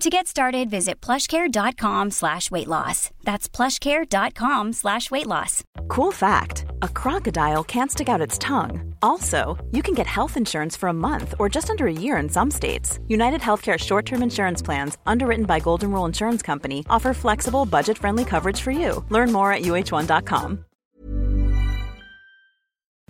To get started, visit plushcare.com slash weight loss. That's plushcare.com slash weight loss. Cool fact a crocodile can't stick out its tongue. Also, you can get health insurance for a month or just under a year in some states. United Healthcare short term insurance plans, underwritten by Golden Rule Insurance Company, offer flexible, budget friendly coverage for you. Learn more at uh1.com.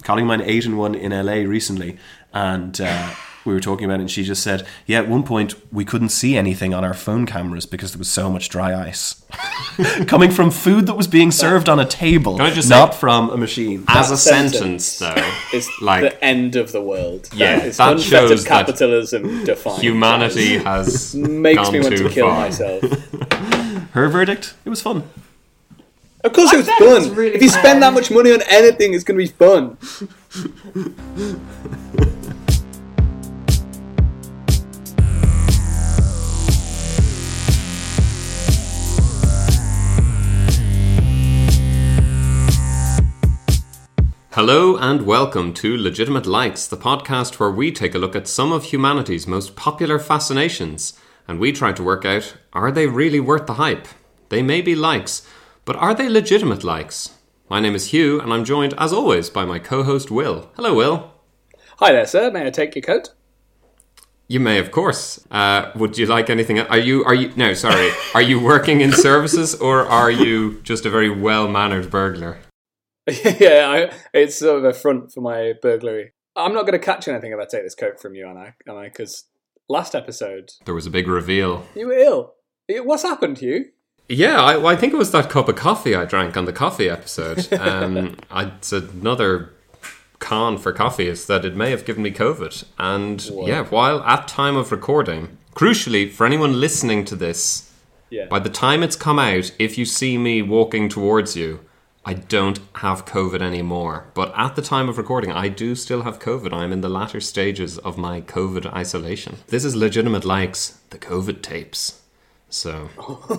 Calling of mine ate in one in LA recently, and uh, we were talking about it, and she just said, "Yeah, at one point we couldn't see anything on our phone cameras because there was so much dry ice coming from food that was being served on a table, Can I just not say- from a machine." As a sentence, sentence though, It's like the end of the world. Yeah, is that shows of that capitalism defined. humanity has makes gone me want too to kill far. myself. Her verdict: It was fun. Of course, it was bet fun. it's really if you fun. spend that much money on anything, it's going to be fun. Hello and welcome to Legitimate Likes, the podcast where we take a look at some of humanity's most popular fascinations and we try to work out are they really worth the hype? They may be likes, but are they legitimate likes? My name is Hugh and I'm joined, as always, by my co host Will. Hello, Will. Hi there, sir. May I take your coat? You may, of course. Uh, would you like anything? Are you? Are you? No, sorry. Are you working in services, or are you just a very well-mannered burglar? yeah, I, it's sort of a front for my burglary. I'm not going to catch anything if I take this coat from you, I? Am I? Because last episode There was a big reveal. you were ill. What's happened to you? Yeah, I, well, I think it was that cup of coffee I drank on the coffee episode. Um, I, it's another con for coffee is that it may have given me COVID. And yeah, while at time of recording, crucially for anyone listening to this, Yeah. by the time it's come out, if you see me walking towards you, I don't have COVID anymore. But at the time of recording, I do still have COVID. I'm in the latter stages of my COVID isolation. This is legitimate likes the COVID tapes. So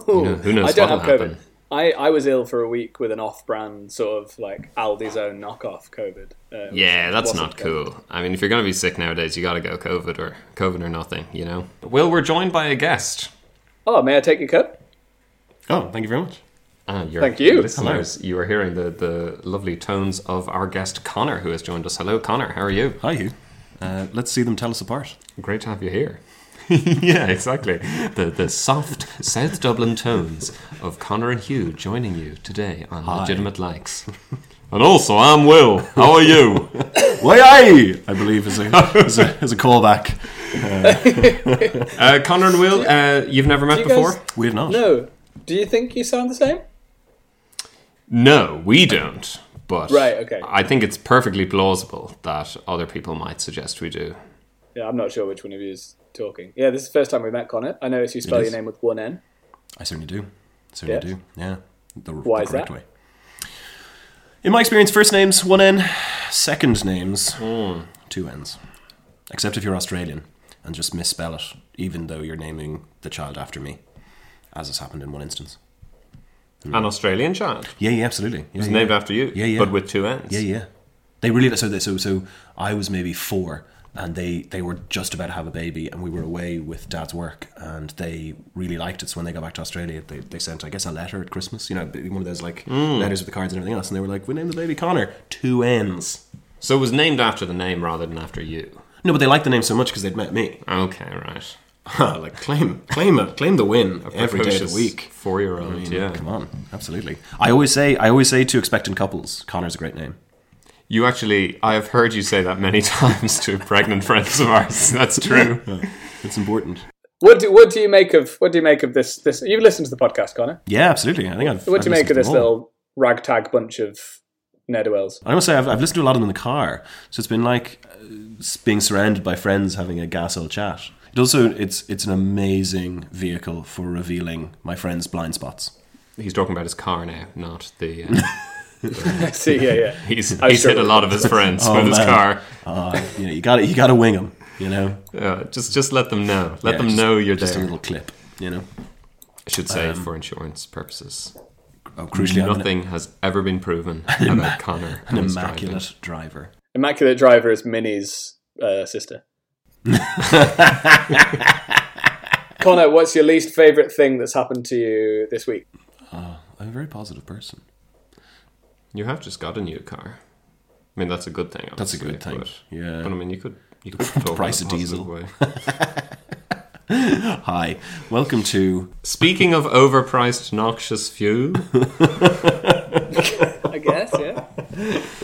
you know, who knows I don't have COVID. happen. I, I was ill for a week with an off-brand sort of like Aldi's own knockoff COVID. Uh, Yeah, that's not cool. I mean, if you're going to be sick nowadays, you got to go COVID or COVID or nothing, you know? Will, we're joined by a guest. Oh, may I take your cup? Oh, thank you very much. Ah, your Thank you. Listeners, you are hearing the, the lovely tones of our guest Connor, who has joined us. Hello, Connor. How are you? Hi, Hugh. Uh, let's see them tell us apart. Great to have you here. yeah, exactly. The the soft South Dublin tones of Connor and Hugh joining you today on Legitimate Likes. And also, I'm Will. How are you? Why I? I believe is a is a, is a callback. uh, Connor and Will, uh, you've never met you before? guys- We have not. No. Do you think you sound the same? No, we don't. But Right, okay. I think it's perfectly plausible that other people might suggest we do. Yeah, I'm not sure which one of you is talking. Yeah, this is the first time we met, Connor. I notice you spell your name with one N. I certainly do. Certainly Yeah. do. Yeah. The, Why the is correct that? way. In my experience, first names one N, second names hmm. two N's. Except if you're Australian and just misspell it, even though you're naming the child after me, as has happened in one instance. An Australian child. Yeah, yeah, absolutely. Yeah, It's yeah. named after you, Yeah, yeah. but with two N's. Yeah, yeah. They really so they, so so I was maybe four, and they they were just about to have a baby, and we were away with Dad's work, and they really liked it. So when they got back to Australia, they, they sent I guess a letter at Christmas, you know, one of those like Mm. letters with the cards and everything else, and they were like, "We named the baby Connor, two N's." So it was named after the name rather than after you. No, but they liked the name so much because they'd met me. Okay, right. like claim, claim it, claim the win every day of the week. Four-year-old, I mean, yeah. come on, absolutely. I always say, I always say to expectant couples, Connor's a great name. You actually, I have heard you say that many times to pregnant friends of ours. That's true. It's important. What do what do you make of what do you make of this this you've listened to the podcast, Connor? Yeah, absolutely. I think I've. What do you I've make of this to them all. little ragtag bunch of ne'er-do-wells? I must say, I've, I've listened to a lot of them in the car, so it's been like uh, being surrounded by friends having a gas old chat. It also, it's it's an amazing vehicle for revealing my friends' blind spots. He's talking about his car now, not the. Uh, See, yeah, yeah. he's I he's hit a lot of his friends Oh, with his car. Uh, you know, you got to you got to wing them. You know, Uh, just just let them know. Let Yeah, them just- know you're just there. a little clip. You know, I should say for insurance purposes. oh, crucially, I'm an, Nothing has ever been proven about Connor an and his immaculate driver. Immaculate Driver is Minnie's uh, sister. Connor, what's your least favourite thing that's happened to you this week? Uh, I'm a very positive person. You have just got a new car. I mean, that's a good thing. That's a good thing. But, Yeah. but I mean, you could you could talk Price about of diesel. positive way. Hi, welcome to Speaking of overpriced noxious fuel, I guess, yeah.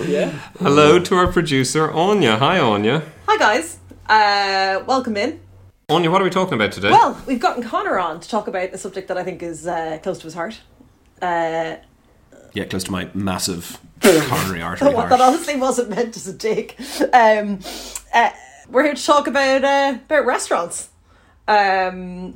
Yeah. hello to our producer Anya. Hi, Anya. Hi guys, uh, welcome in. Anya, what are we talking about today? Well, we've gotten Connor on to talk about a subject that I think is uh, close to his heart. Uh, yeah, close to my massive coronary artery what heart. that honestly wasn't meant as a dig. Um, uh, we're here to talk about uh, about restaurants. Um,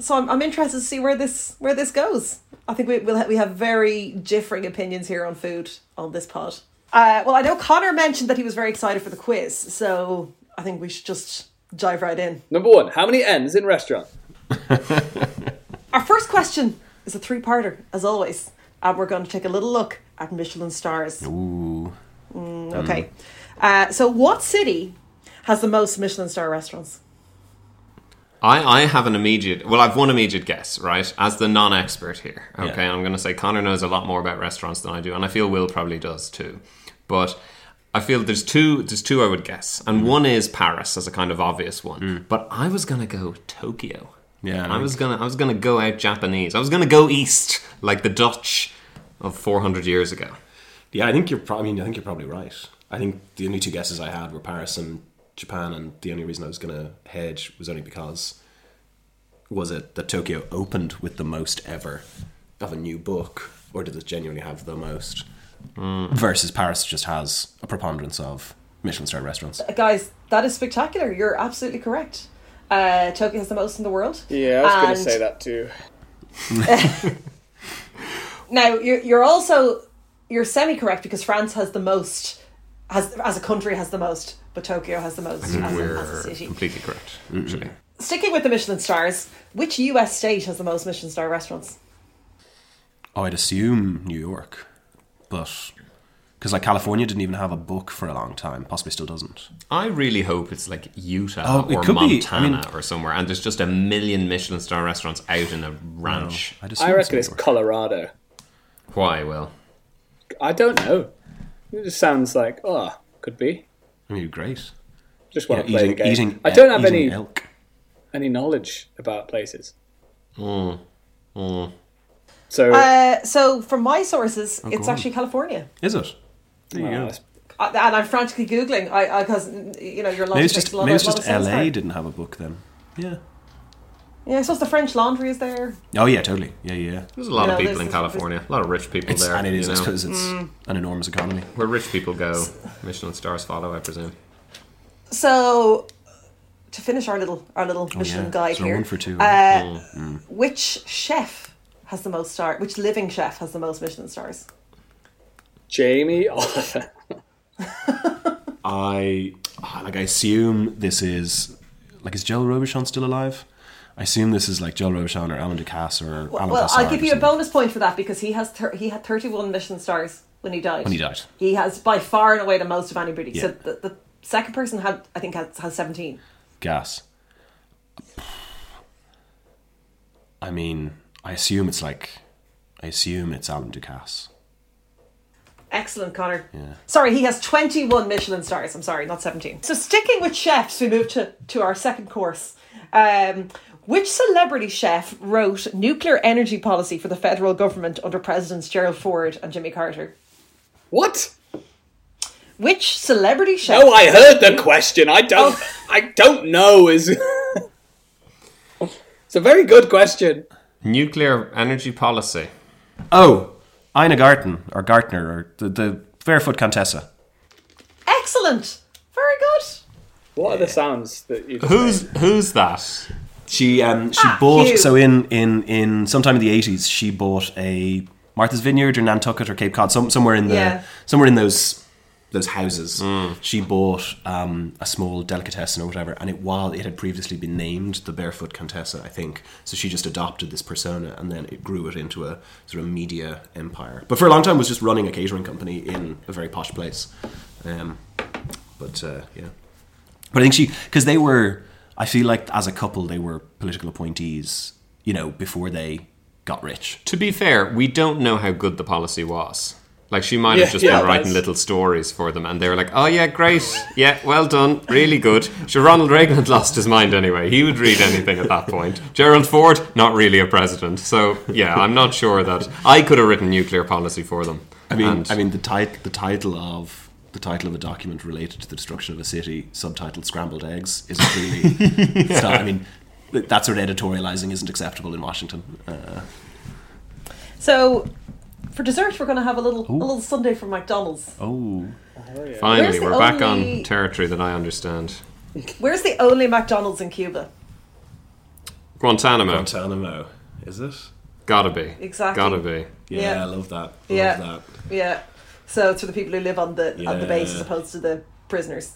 So I'm, I'm interested to see where this where this goes. I think we we'll ha- we have very differing opinions here on food on this pod. Uh, well, I know Connor mentioned that he was very excited for the quiz, so I think we should just dive right in. Number one, how many N's in restaurant? Our first question is a three-parter, as always, and we're going to take a little look at Michelin stars. Ooh, Okay, uh, so what city has the most Michelin star restaurants? I, I have an immediate, well, I've one immediate guess, right? As the non expert here. Okay, Yeah. I'm going to say Connor knows a lot more about restaurants than I do, and I feel Will probably does too. But I feel there's two, there's two I would guess, and Mm. one is Paris as a kind of obvious one. But I was going to go Tokyo. Yeah, I I was think- gonna, I was gonna go out Japanese. I was gonna go east like the Dutch of 400 years ago. yeah. I think you're. Pro- I mean, I think you're probably right. I think the only two guesses I had were Paris and Japan, and the only reason I was going to hedge was only because was it that Tokyo opened with the most ever of a new book, or did it genuinely have the most? Versus Paris just has a preponderance of Michelin star restaurants. Guys, that is spectacular. You're absolutely correct. Uh, Tokyo has the most in the world. Yeah, I was going to say that too. Now you're you're also you're semi correct because France has the most has as a country has the most, but Tokyo has the most as, a, as a We're city. completely correct, actually. Sticking with the Michelin stars, which US state has the most Michelin star restaurants? Oh, I'd assume New York, but because like California didn't even have a book for a long time, possibly still doesn't. I really hope it's like Utah Oh, it or could be. Montana I mean- or somewhere, and there's just a million Michelin star restaurants out in a ranch. I'd assume I reckon it's New Colorado. Why? Well, I don't know. It just sounds like, oh, could be. I mean, great. Just Yeah, want to play eating, the game. eating, I don't have any elk. any knowledge about places. mm, mm. So Uh, so from my sources, Oh, it's go on. actually California. Is it? There you uh, go. it's- and I'm frantically googling, I because you know your Maybe logic it's makes just a lot, maybe it's of, lot just LA there. didn't have a book then. Yeah. Yeah, I suppose the French Laundry is there. Oh yeah, totally. Yeah, yeah. there's a lot You of know, people in California. A lot of rich people It's, there. and it is because it's Mm. an enormous economy. Where rich people go, Michelin stars follow, I presume. So to finish our little our little Oh, Michelin yeah. guide So here, one for two. uh, Mm. which chef has the most star? Which living chef has the most Michelin stars? Jamie Oliver. I like. I assume this is like is Joel Robuchon still alive? I assume this is like Joel Robuchon or Alain Ducasse or Alain well, Passard I'll give you a bonus point for that because he has thir- he had thirty one Michelin stars when he died. When he died. he has by far and away the most of anybody. So the, the second person had I think has, has seventeen. Gas. I mean, I assume it's like, I assume it's Alain Ducasse. Excellent, Connor. Yeah. Sorry, he has 21 Michelin stars. I'm sorry, not 17. So, sticking with chefs, we move to, to our second course. Um, which celebrity chef wrote nuclear energy policy for the federal government under Presidents Gerald Ford and Jimmy Carter? What? Which celebrity chef? Oh, I heard the question. I don't. Oh. I don't know. Is it's a very good question. Nuclear energy policy. Oh, Ina Garten or Gartner or the, the Barefoot Contessa. Excellent. Very good. What are the sounds that you? Just Who's made? who's that? She um she Ah, bought Hugh. so in in in sometime in the eighties she bought a Martha's Vineyard or Nantucket or Cape Cod some, somewhere in the Yeah. somewhere in those those houses. She bought um, a small delicatessen or whatever, and it while it had previously been named the Barefoot Contessa, I think. So she just adopted this persona, and then it grew it into a sort of media empire. But for a long time, was just running a catering company in a very posh place. Um, but uh, yeah, but I think she because they were. I feel like as a couple, they were political appointees. You know, before they got rich. To be fair, we don't know how good the policy was. Like she might Yeah, have just yeah, been writing that's- little stories for them, and they were like, "Oh yeah, great, yeah, well done, really good." Sure, Ronald Reagan had lost his mind anyway. He would read anything at that point. Gerald Ford, not really a president, so yeah, I'm not sure that I could have written nuclear policy for them. I mean, And- I mean the tit- the title of the title of a document related to the destruction of a city, subtitled "Scrambled Eggs," isn't really. it's not, I mean, that sort of editorializing isn't acceptable in Washington. Uh, So, for dessert, we're going to have a little a little sundae from McDonald's. oh, finally, Where's the we're back only- on territory that I understand. Where's the only McDonald's in Cuba? Guantanamo, Guantanamo, is it? gotta be, Exactly. gotta be. Yeah, Yeah. I love that. Love Yeah. that. Yeah. So it's for the people who live on the on the base as Yeah. opposed to the prisoners.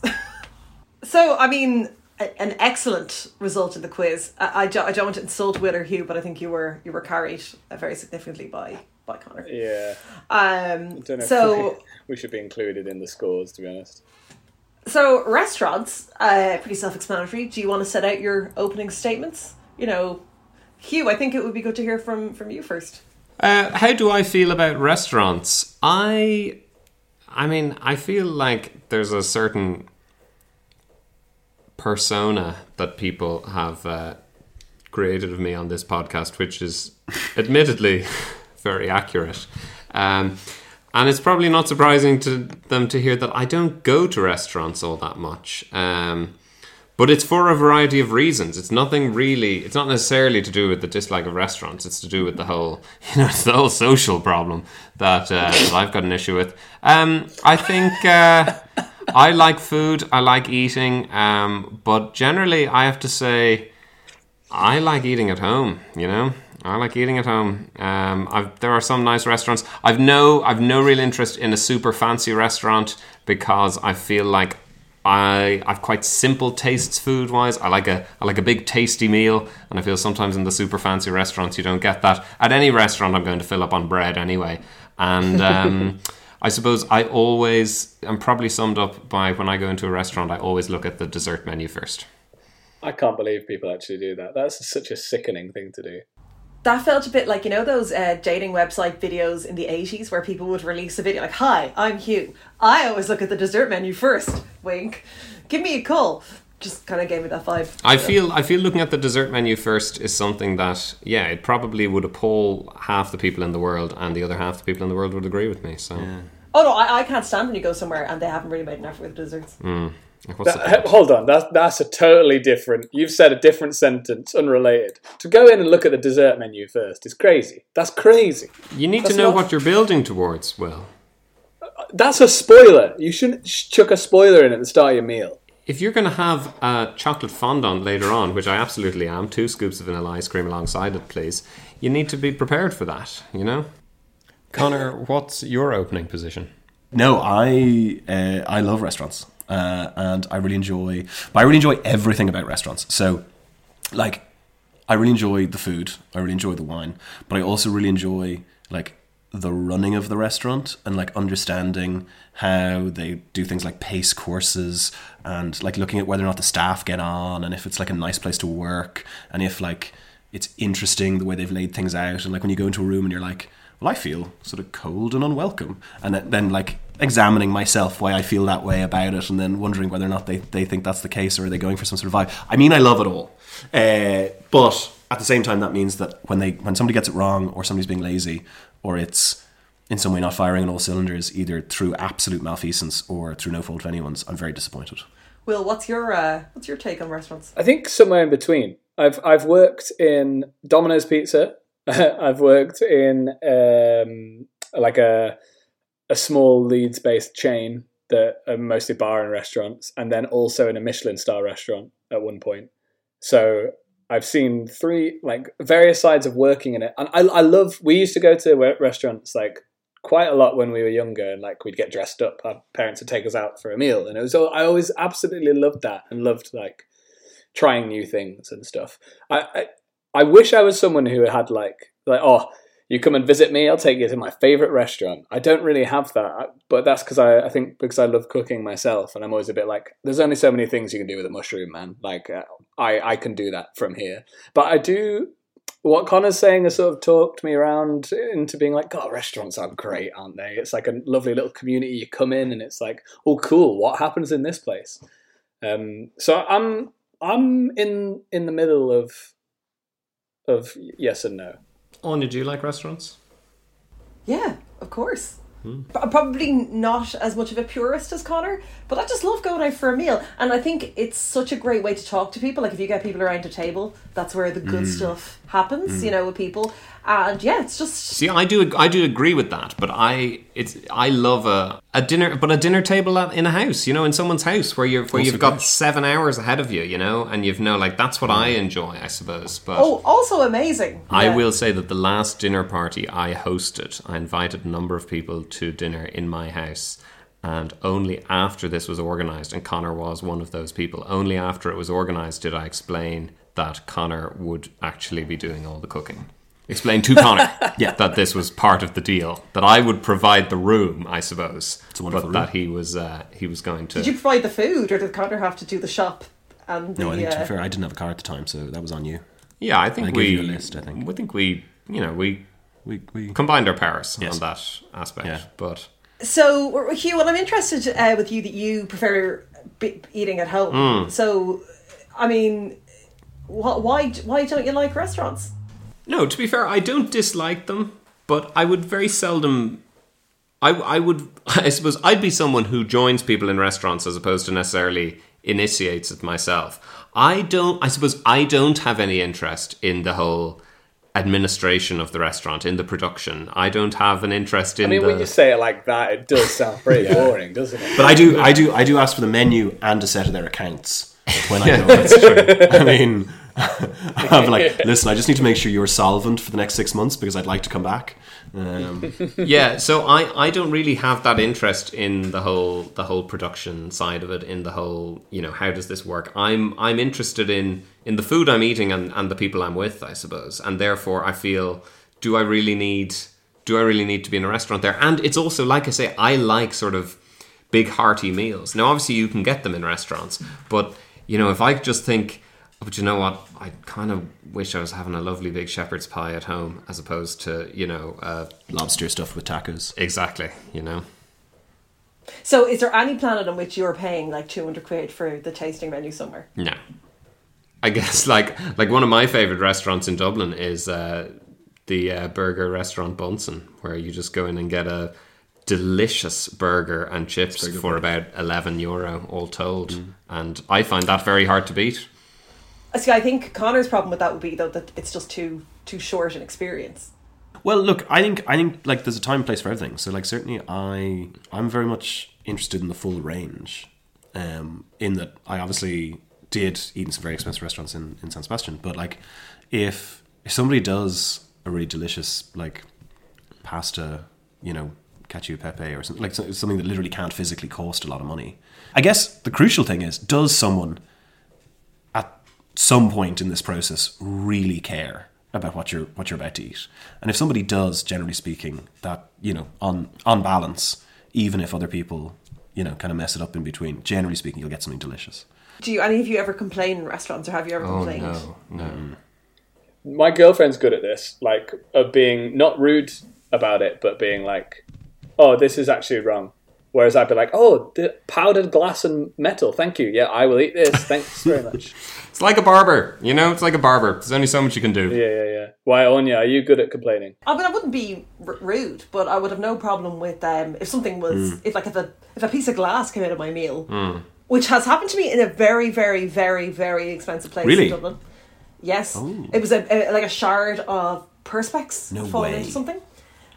so I mean, a- an excellent result in the quiz. I, I, don't, I don't want to insult Will or Hugh, but I think you were you were carried uh, very significantly by by Connor. Yeah. Um. Don't know So if we, we should be included in the scores, to be honest. so restaurants, uh, pretty self-explanatory. Do you want to set out your opening statements? You know, Hugh, I think it would be good to hear from from you first. Uh, how do I feel about restaurants? I, I mean, I feel like there's a certain persona that people have uh, created of me on this podcast, which is admittedly very accurate. Um, and it's probably not surprising to them to hear that I don't go to restaurants all that much. Um, but it's for a variety of reasons. It's nothing really. It's not necessarily to do with the dislike of restaurants. It's to do with the whole, you know, the whole social problem that, uh, that I've got an issue with. Um, I think uh, I like food. I like eating. Um, but generally, I have to say, I like eating at home. You know, I like eating at home. Um, I've, there are some nice restaurants. I've no, I've no real interest in a super fancy restaurant because I feel like I I've quite simple tastes food wise. I like a I like a big tasty meal, and I feel sometimes in the super fancy restaurants you don't get that. At any restaurant, I'm going to fill up on bread anyway, and. Um, I suppose I always am probably summed up by when I go into a restaurant, I always look at the dessert menu first. I can't believe people actually do that. That's such a sickening thing to do. That felt a bit like you know those uh, dating website videos in the 80s where people would release a video like hi i'm hugh. I always look at the dessert menu first. Wink. Give me a call. Just kind of gave me that vibe. I feel I feel looking at the dessert menu first is something that yeah it probably would appall half the people in the world and the other half the people in the world would agree with me so. Oh no I, I can't stand when you go somewhere and they haven't really made an effort with desserts. Like, what's the That- hold on, that's that's a totally different. You've said a different sentence, unrelated. To go in and look at the dessert menu first is crazy. That's crazy. you need to know not- what you're building towards Will That's a spoiler. You shouldn't chuck a spoiler in at the start of your meal. if you're going to have a chocolate fondant later on which I absolutely am two scoops of vanilla ice cream alongside it please you need to be prepared for that you know Connor what's your opening position No, I uh, I love restaurants, uh, and I really enjoy. But I really enjoy everything about restaurants. So, like, I really enjoy the food. I really enjoy the wine, but I also really enjoy like the running of the restaurant and like understanding how they do things like pace courses and like looking at whether or not the staff get on and if it's like a nice place to work and if like it's interesting the way they've laid things out and like when you go into a room and you're like well, I feel sort of cold and unwelcome, and then- then like examining myself why I feel that way about it, and then wondering whether or not they, they think that's the case or are they going for some sort of vibe. I mean, I love it all, uh, but at the same time, that means that when they when somebody gets it wrong or somebody's being lazy or it's in some way not firing on all cylinders, either through absolute malfeasance or through no fault of anyone's, I'm very disappointed. Will, what's your uh, what's your take on restaurants? I think somewhere in between. I've I've worked in Domino's Pizza. I've worked in um, like a a small Leeds based chain that are mostly bar and restaurants, and then also in a Michelin star restaurant at one point. So I've seen three like various sides of working in it, and I I love. We used to go to restaurants like quite a lot when we were younger, and like we'd get dressed up. Our parents would take us out for a meal, and it was. I always absolutely loved that, and loved like trying new things and stuff. I, I I wish I was someone who had like like oh you come and visit me I'll take you to my favorite restaurant. I don't really have that, but that's because I I think because I love cooking myself and I'm always a bit like there's only so many things you can do with a mushroom man. Like uh, I I can do that from here, but I do. What Connor's saying has sort of talked me around into being like, God, restaurants are great, aren't they? It's like a lovely little community. You come in and it's like, oh, cool. What happens in this place? Um, so I'm I'm in in the middle of of yes and no. Oh, Anya, do you like restaurants? Yeah, of course. Hmm. P- Probably not as much of a purist as Connor, but I just love going out for a meal. And I think it's such a great way to talk to people. Like, if you get people around a table, that's where the good hmm. stuff happens, you mm. know, with people. And yeah, it's just. See, I do, I do agree with that, but I, it's, I love a, a dinner, but a dinner table at, in a house, you know, in someone's house where you're, where Also you've got great. seven hours ahead of you, you know, and you've no like that's what I enjoy, I suppose. But Oh, also amazing. I Yeah. will say that the last dinner party I hosted, I invited a number of people to dinner in my house. And only after this was organised, and Connor was one of those people, only after it was organised did I explain that Connor would actually be doing all the cooking. Explain to Connor Yeah. that this was part of the deal, that I would provide the room, I suppose, It's a wonderful but room. that he was uh, he was going to. Did you provide the food, or did Connor have to do the shop? And the, No, I think to uh, be fair, I didn't have a car at the time, so that was on you. yeah, I think I gave we. you a list, I think. we think we, you know, we We, we combined our powers Yes. on that aspect, Yeah. but. So, Hugh, well, I'm interested uh, with you that you prefer b- eating at home. Hmm. So, I mean, wh- why why don't you like restaurants? No, to be fair, I don't dislike them, but I would very seldom. I, I would, I suppose, I'd be someone who joins people in restaurants as opposed to necessarily initiates it myself. I don't, I suppose, I don't have any interest in the whole administration of the restaurant, in the production. I don't have an interest in I mean, the. when you say it like that, it does sound pretty boring, doesn't it? But I do, I do, I do ask for the menu and a set of their accounts when I go. I mean, I'm like, listen, I just need to make sure you're solvent for the next six months because I'd like to come back. Um, yeah so i i don't really have that interest in the whole the whole production side of it in the whole you know how does this work? I'm i'm interested in in the food i'm eating and and the people i'm with i suppose. And therefore i feel do i really need do i really need to be in a restaurant there? And it's also like i say i like sort of big hearty meals. Now obviously you can get them in restaurants but you know if i just think "Oh, but you know what i kind of wish i was having a lovely big shepherd's pie at home as opposed to you know uh, lobster stuffed with tacos. Exactly, you know. So, is there any planet on which you're paying like 200 quid for the tasting menu somewhere? No. I guess like like one of my favorite restaurants in Dublin is uh, the uh, burger restaurant Bunsen, where you just go in and get a delicious burger and chips for about eleven euro all told, and I find that very hard to beat. See, I think Connor's problem with that would be though that it's just too too short an experience. Well, look, I think I think like there's a time and place for everything. So like certainly I I'm very much interested in the full range. Um, in that I obviously did eat in some very expensive restaurants in, in San Sebastian, but like if if somebody does a really delicious like pasta, you know, cacio pepe or something like something that literally can't physically cost a lot of money. I guess the crucial thing is does someone at some point in this process really care about what you're what you're about to eat. And if somebody does, generally speaking, that you know, on on balance, even if other people you know kind of mess it up in between, generally speaking, you'll get something delicious. Do you any of you ever complain in restaurants, or have you ever Oh complained? no, no. My girlfriend's good at this, like of being not rude about it, but being like, "Oh, this is actually wrong." Whereas I'd be like, "Oh, the powdered glass and metal. Thank you. Yeah, I will eat this. Thanks very much." It's like a barber, you know. It's like a barber. There's only so much you can do. Yeah, yeah, yeah. Why, Anya? Are you good at complaining? I mean, I wouldn't be r- rude, but I would have no problem with um, if something was Hmm. if like if a if a piece of glass came out of my meal, which has happened to me in a very, very, very, very expensive place Really? in Dublin. Yes, it was a, a like a shard of perspex No had fallen way. into something,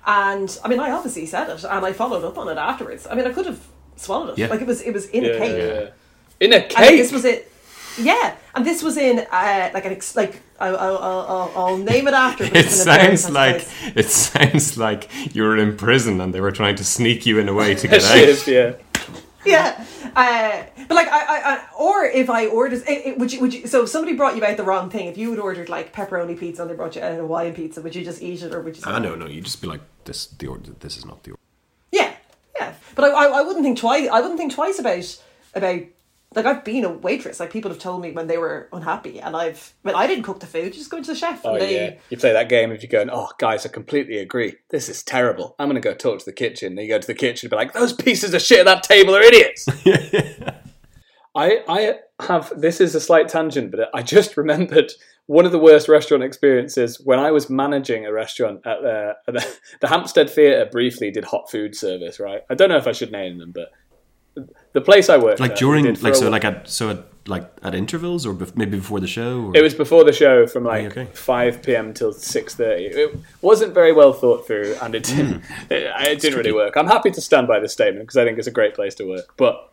and I mean, I obviously said it, and I followed up on it afterwards. I mean, I could have swallowed it, Yeah. like it was it was in Yeah, a cake. yeah, yeah. In a And cake. this was it. Yeah, and this was in uh, like an ex- like I'll, I'll, I'll, I'll name it after. But It it's in a very sounds like place. it sounds like you were in prison and they were trying to sneak you in a way to get Shit, out. yeah. Yeah. Uh, but like I, I, I, or if I ordered, it, it, would you, would you? So if somebody brought you out the wrong thing. If you had ordered like pepperoni pizza and they brought you out a Hawaiian pizza, would you just eat it or would you? Say, Ah, no, no. You just be like, this. The order. This is not the order. Yeah, yeah. But I, I, I wouldn't think twice. I wouldn't think twice about about. Like I've been a waitress. Like people have told me when they were unhappy, and I've. But I didn't cook the food. Just go to the chef. Oh and they, yeah. You play that game if you're going, oh guys, I completely agree. This is terrible. I'm gonna go talk to the kitchen. Then you go to the kitchen and be like, those pieces of shit at that table are idiots. I I have this is a slight tangent, but I just remembered one of the worst restaurant experiences when I was managing a restaurant at the, at the, the Hampstead Theatre. Briefly, did hot food service. Right, I don't know if I should name them, but the place I worked Like at, during, like so, like at so at like at intervals or bef- maybe before the show. Or? It was before the show from oh, like okay. 5 p.m. till 6:30. It wasn't very well thought through, and it hmm. didn't. It, it didn't really work. I'm happy to stand by this statement because I think it's a great place to work. But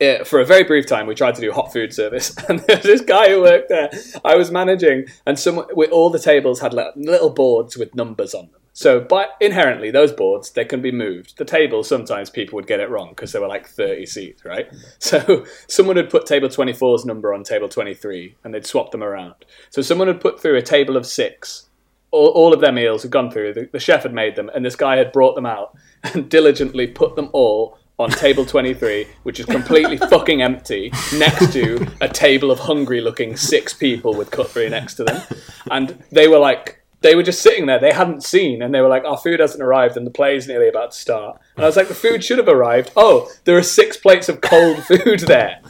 uh, for a very brief time, we tried to do hot food service, and there's this guy who worked there. I was managing, and some with all the tables had little boards with numbers on them. So, by inherently, those boards they can be moved. The table sometimes people would get it wrong because there were like 30 seats, right? So, someone had put table 24's number on table 23, and they'd swap them around. So, someone had put through a table of six. All, all of their meals had gone through. The, the chef had made them, and this guy had brought them out and diligently put them all on table 23, which is completely fucking empty, next to a table of hungry looking six people with cutlery next to them. And they were like, they were just sitting there, they hadn't seen, and they were like, our food hasn't arrived and the play's nearly about to start. And I was like, the food should have arrived. Oh, there are six plates of cold food there.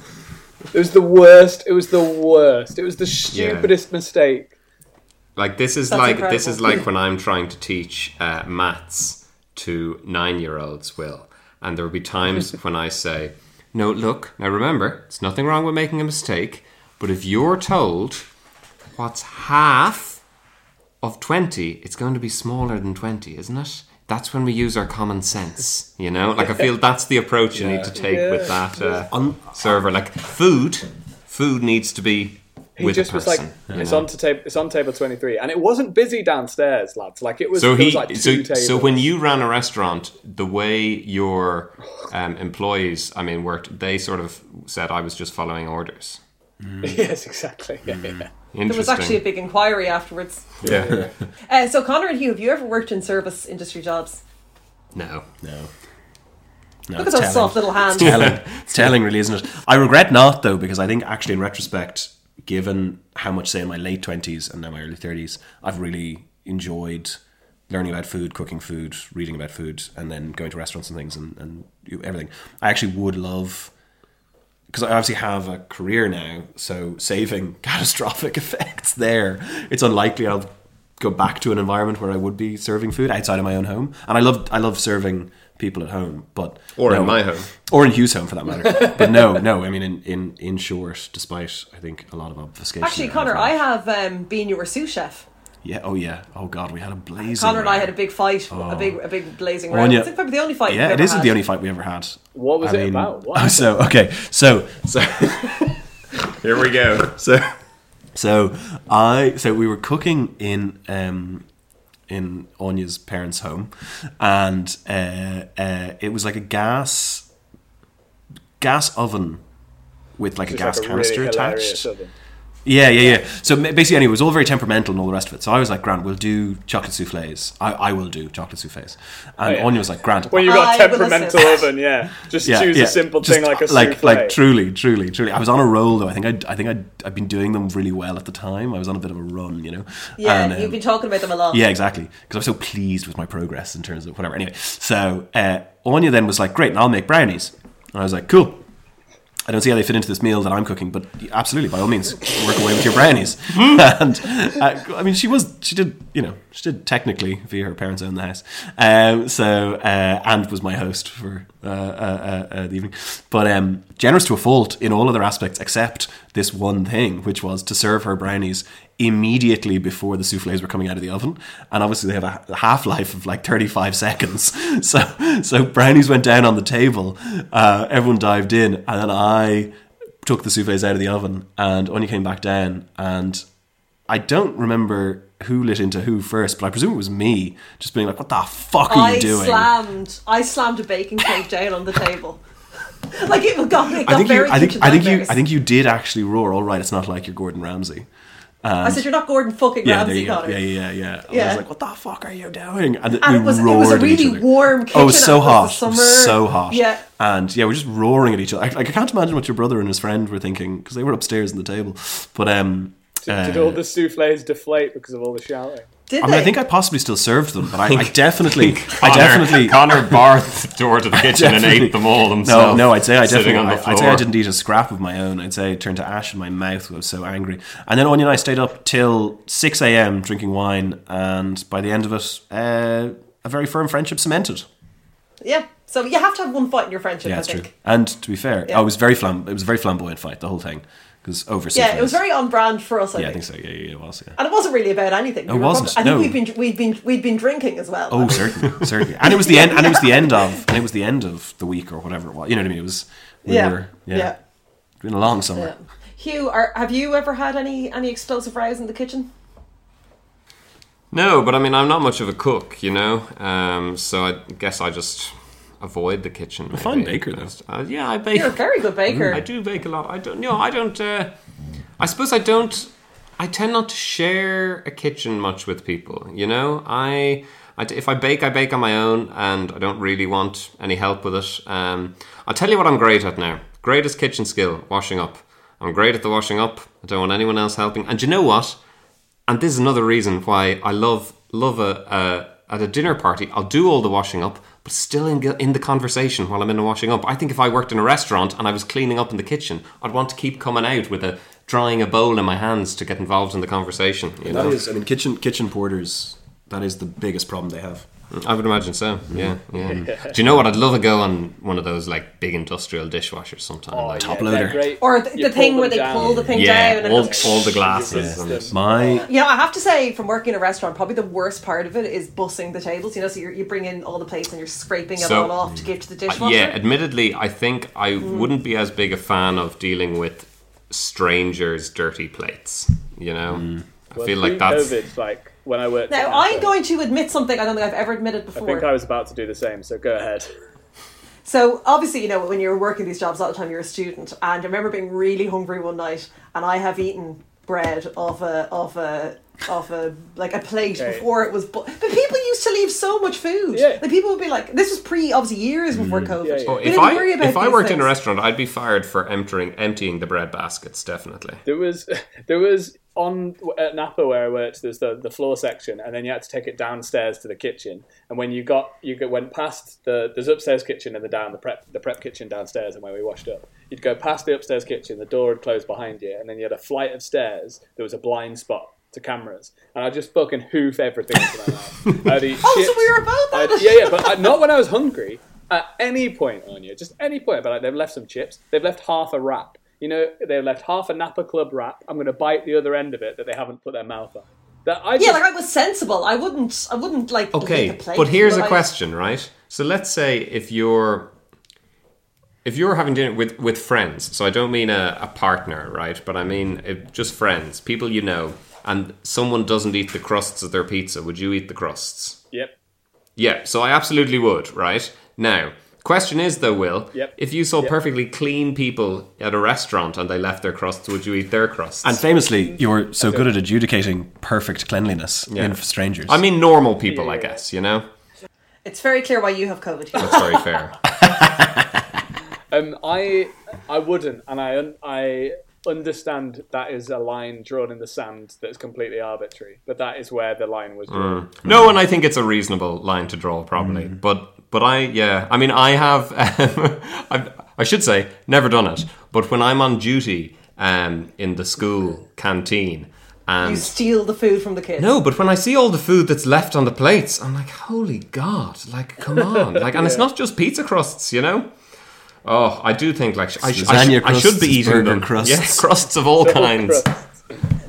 It was the worst. It was the worst. It was the stupidest mistake. Like this is That's like this is like when I'm trying to teach uh, maths to nine year olds. Will and there will be times when I say, "No, look. Now remember, it's nothing wrong with making a mistake. But if you're told what's half of twenty, it's going to be smaller than twenty, isn't it?" That's when we use our common sense, you know. Like I feel that's the approach you need to take with that uh, Un- server. Like food, food needs to be He with just a was person. like, you it's know? on to table. It's on table twenty three, and it wasn't busy downstairs, lads. Like it was. So he, was like two so, so when you ran a restaurant, the way your um, employees, I mean, worked, they sort of said I was just following orders. yes, exactly. Yeah, Mm. yeah. There was actually a big inquiry afterwards. yeah. Uh, so Connor and Hugh, have you ever worked in service industry jobs? no. no. No, Look at those telling. soft little hands. telling. It's telling, really, isn't it? I regret not, though, because I think actually, in retrospect, given how much, say, in my late 20s and now my early 30s, I've really enjoyed learning about food, cooking food, reading about food, and then going to restaurants and things and, and everything. I actually would love, because I obviously have a career now, so saving catastrophic effects there, it's unlikely I'll go back to an environment where I would be serving food outside of my own home. And I love, I love serving people at home, but Or in my home. or in Hugh's home for that matter. but no, no. I mean, in in in short, despite I think a lot of obfuscation. Actually, Connor, I have um, been your sous chef. yeah. Oh yeah. Oh god, we had a blazing. Connor and I had a big fight, a big, a big blazing row. Anya- It's probably the only fight. Yeah, we've it ever isn't had. the only fight we ever had. What was I it mean- about? What Oh, so okay, so so Here we go. so so I so we were cooking in um in Anya's parents' home, and uh, uh, it was like a gas gas oven with like a gas like a canister really attached. oven. Yeah, yeah, yeah. So basically, anyway, it was all very temperamental and all the rest of it. So I was like, Grant, we'll do chocolate souffles. I, I will do chocolate souffles. And Oh, yeah. Anya was like, Grant, When you got I a temperamental oven, yeah, just yeah, choose yeah. a simple Just, thing like a like, souffle. like truly, truly, truly. I was on a roll though. I think I, I think I'd, I'd been doing them really well at the time. I was on a bit of a run, you know. Yeah, And, um, you've been talking about them a lot. yeah, exactly. Because I was so pleased with my progress in terms of whatever. Anyway, so uh, Anya then was like, "Great, and I'll make brownies." And I was like, "Cool." I don't see how they fit into this meal that I'm cooking, but absolutely, by all means, work away with your brownies. and uh, I mean, she was, she did, you know, she did technically via her parents own the house. Um, so uh, and was my host for uh, uh, uh, uh, the evening, but um, generous to a fault in all other aspects except this one thing, which was to serve her brownies immediately before the souffles were coming out of the oven, and obviously they have a half life of like 35 seconds. So, so brownies went down on the table, uh, everyone dived in, and then I took the souffles out of the oven, and Anya came back down, and I don't remember who lit into who first, but I presume it was me, just being like, "What the fuck are I you doing?" slammed. I slammed a baking plate down on the table. like it got, it got I think you, very I think, I think you. I think you did actually roar. All right, it's not like you're Gordon Ramsay. I said you're not Gordon fucking Yeah, Ramsay. Connor. Yeah, yeah, yeah, yeah. I was like, "What the fuck are you doing?" And, And we it was it was a really warm kitchen. Oh, it was so hot. It was so hot. Yeah. And yeah, we're just roaring at each other. Like, like I can't imagine what your brother and his friend were thinking because they were upstairs on the table. But um, Did, did uh, all the souffles deflate because of all the shouting? Did I mean, I think I possibly still served them, but I, I definitely, I definitely. Connor barred the door to the kitchen and ate them all himself. No, no, I'd say I definitely, I, I'd say I didn't eat a scrap of my own. I'd say it turned to ash in my mouth. I was so angry. And then Anya and I stayed up till six a.m. drinking wine, and by the end of it, uh, a very firm friendship cemented. Yeah. So you have to have one fight in your friendship. Yeah, I it's think. true. And to be fair, Yeah. I was very flam. It was a very flamboyant fight. The whole thing because over. Yeah, it was very on brand for us. I Yeah, I think. think so. Yeah, yeah, yeah, it was. Yeah. And it wasn't really about anything. We It were wasn't, probably- I no. think we'd been we'd been we'd been drinking as well. Oh, certainly, certainly. And it was the end. And it was the end of. And it was the end of the week or whatever it was. You know what I mean? It was. We yeah. Were, yeah. yeah. It's been a long summer. Yeah. Hugh, are, have you ever had any any explosive rows in the kitchen? No, but I mean, I'm not much of a cook, you know. Um, so I guess I just avoid the kitchen. A fine baker, though. Uh, yeah, I bake. You're a very good baker. I do bake a lot. I don't. No, I don't. Uh, I suppose I don't. I tend not to share a kitchen much with people. You know, I, I if I bake, I bake on my own, and I don't really want any help with it. Um, I'll tell you what I'm great at now. Greatest kitchen skill: washing up. I'm great at the washing up. I don't want anyone else helping. And you know what? And this is another reason why I love love a, a at a dinner party. I'll do all the washing up, but still in in the conversation while I'm in the washing up. I think if I worked in a restaurant and I was cleaning up in the kitchen, I'd want to keep coming out with a drying a bowl in my hands to get involved in the conversation. You That know, is, I mean, kitchen kitchen porters. That is the biggest problem they have. I would imagine so. Mm-hmm. Yeah, yeah. Do you know what? I'd love to go on one of those like big industrial dishwashers sometime. Oh, like, top loader. they're. Or the, the thing where they down. pull the thing yeah, down and all, it goes- all the glasses. And resist My You know, I have to say, from working in a restaurant, probably the worst part of it is bussing the tables. You know, so you're, you bring in all the plates and you're scraping it So- all off to give to the Uh, dishwasher. yeah, admittedly, I think I hmm. wouldn't be as big a fan of dealing with strangers' dirty plates. You know, hmm. I Well, feel like that's pre-COVID, like when I worked. now, I'm going to admit something I don't think I've ever admitted before. I think I was about to do the same. So go ahead. So obviously, you know, when you're working these jobs, a lot of the time you're a student, and I remember being really hungry one night, and I have eaten bread off a off a off a like a plate Okay. before it was. Bu- but people used to leave so much food. Yeah. Like people would be like, this was pre obviously years before mm, COVID. Yeah, yeah. Oh, if I worry about if I these worked in a restaurant, I'd be fired for emptying emptying the bread baskets. Definitely. There was there was on at Napa where I worked. There's the, the floor section, and then you had to take it downstairs to the kitchen. And when you got you went past the there's upstairs kitchen and the down the prep the prep kitchen downstairs, and where we washed up. You'd go past the upstairs kitchen, the door would close behind you, and then you had a flight of stairs. There was a blind spot to cameras, and I just fucking hoof everything into my mouth. I'd eat Oh, so we were about that. I'd- yeah, yeah, but I, not when I was hungry. At any point on you, just any point. But like they've left some chips. They've left half a wrap. You know, they've left half a Napa Club wrap. I'm going to bite the other end of it that they haven't put their mouth on. That I just, Yeah, like I was sensible. I wouldn't. I wouldn't like. Okay, lick a plate, but here's but a I- question, right? So let's say if you're if you're having dinner with with friends, so I don't mean a, a partner, right? But I mean if, just friends, people you know, and someone doesn't eat the crusts of their pizza, would you eat the crusts? Yep. Yeah, so I absolutely would, right? Now, Question is, though, Will, Yep. if you saw Yep. perfectly clean people at a restaurant and they left their crusts, would you eat their crusts? And famously, you're so good at adjudicating perfect cleanliness in for strangers. I mean, normal people, I guess. You know, It's very clear why you have COVID. Hugh. that's very fair. Um, I I wouldn't, and I I understand that is a line drawn in the sand that's completely arbitrary, but that is where the line was drawn. No, and I think it's a reasonable line to draw, probably. Mm. But but I yeah, I mean, I have I've, I should say never done it, but when I'm on duty um, in the school canteen. And You steal the food from the kids. No, but when I see all the food that's left on the plates, I'm like, holy God! Like, come on! Like, and it's not just pizza crusts, you know. Oh, I do think like I, sh- I, lasagna sh- I should be eating them. crusts. Yeah, crusts of all kinds.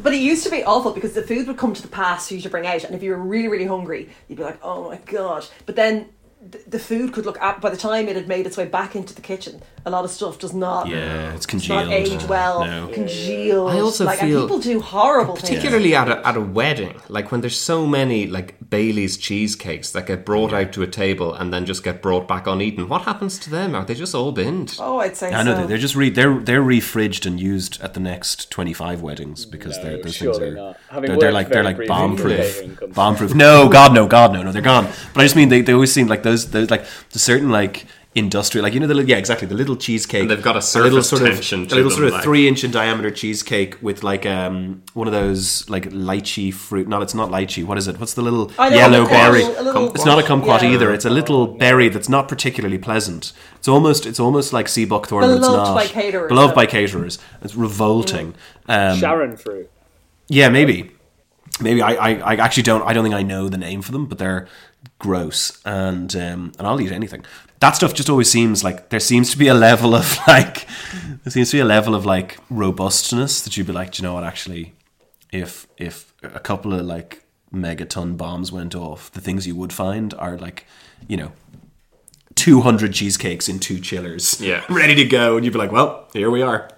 But it used to be awful because the food would come to the pass for you to bring out, and if you were really, really hungry, you'd be like, "Oh my gosh!" But then th- the food could look. At, by the time it had made its way back into the kitchen, a lot of stuff does not. yeah, it's does not congealed. age well. No. Congealed. I also like, feel- people do horrible things. Particularly at a, at a wedding, like when there's so many like Bailey's cheesecakes that get brought out to a table and then just get brought back uneaten. What happens to them? Are they just all binned? Oh, I'd say I know so. they- they're just re- they're they're refridged and used at the next twenty five weddings because No, they're, those things are not. They're, they're like they're like briefly bomb proof bomb proof. No, God no, God no, no, they're gone. But I just mean they, they always seem like those those those like the certain like industrial like you know the li- yeah exactly the little cheesecake And they've got a little surface sort of tension a little them, sort of like- three inch in diameter cheesecake with like um one of those like lychee fruit. No, it's not lychee. What is it? What's the little I know, yellow a berry? a little- It's not a kumquat Yeah. either. It's a little berry that's not particularly pleasant. It's almost it's almost like sea buckthorn, but it's not. by caterers, Beloved though. by caterers. It's revolting. Um, Sharon fruit. yeah, maybe. Maybe I, I, I actually don't I don't think I know the name for them, but they're gross and um, and I'll eat anything. That stuff just always seems like there seems to be a level of like there seems to be a level of like robustness that you'd be like, do you know what actually if if a couple of like megaton bombs went off, the things you would find are like, you know, 200 cheesecakes in two chillers. Yeah. Ready to go. And you'd be like, well, here we are.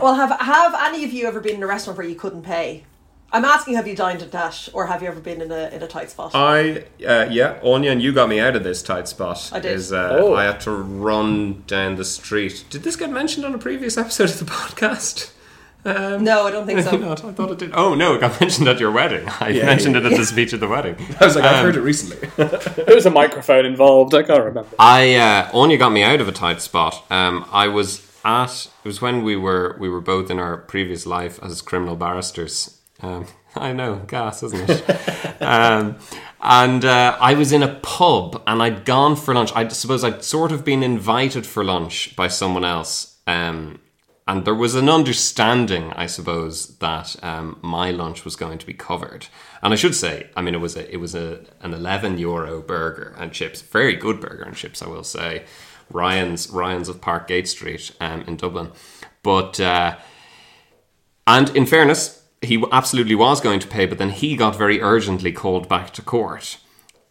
Well, have have any of you ever been in a restaurant where you couldn't pay? I'm asking, have you dined at Dash, or have you ever been in a in a tight spot? I uh, yeah, Anya, and you got me out of this tight spot. I did. Is, uh, Oh. I had to run down the street. Did this get mentioned on a previous episode of the podcast? no, I don't think so. Not. I thought it did. Oh no, it got mentioned at your wedding. I mentioned it at the speech at the wedding. I was like, I've Um, heard it recently. There was a microphone involved. I can't remember. I uh, Anya got me out of a tight spot. Um, I was at it was when we were we were both in our previous life as criminal barristers. Um, I know, gas, isn't it? um, and uh, I was in a pub and I'd gone for lunch. I suppose I'd sort of been invited for lunch by someone else. Um, and there was an understanding, I suppose, that um, my lunch was going to be covered. And I should say, I mean, it was a it was a an eleven euro burger and chips, very good burger and chips, I will say. Ryan's Ryan's of Parkgate Street um, in Dublin, but uh, and in fairness, he absolutely was going to pay, but then he got very urgently called back to court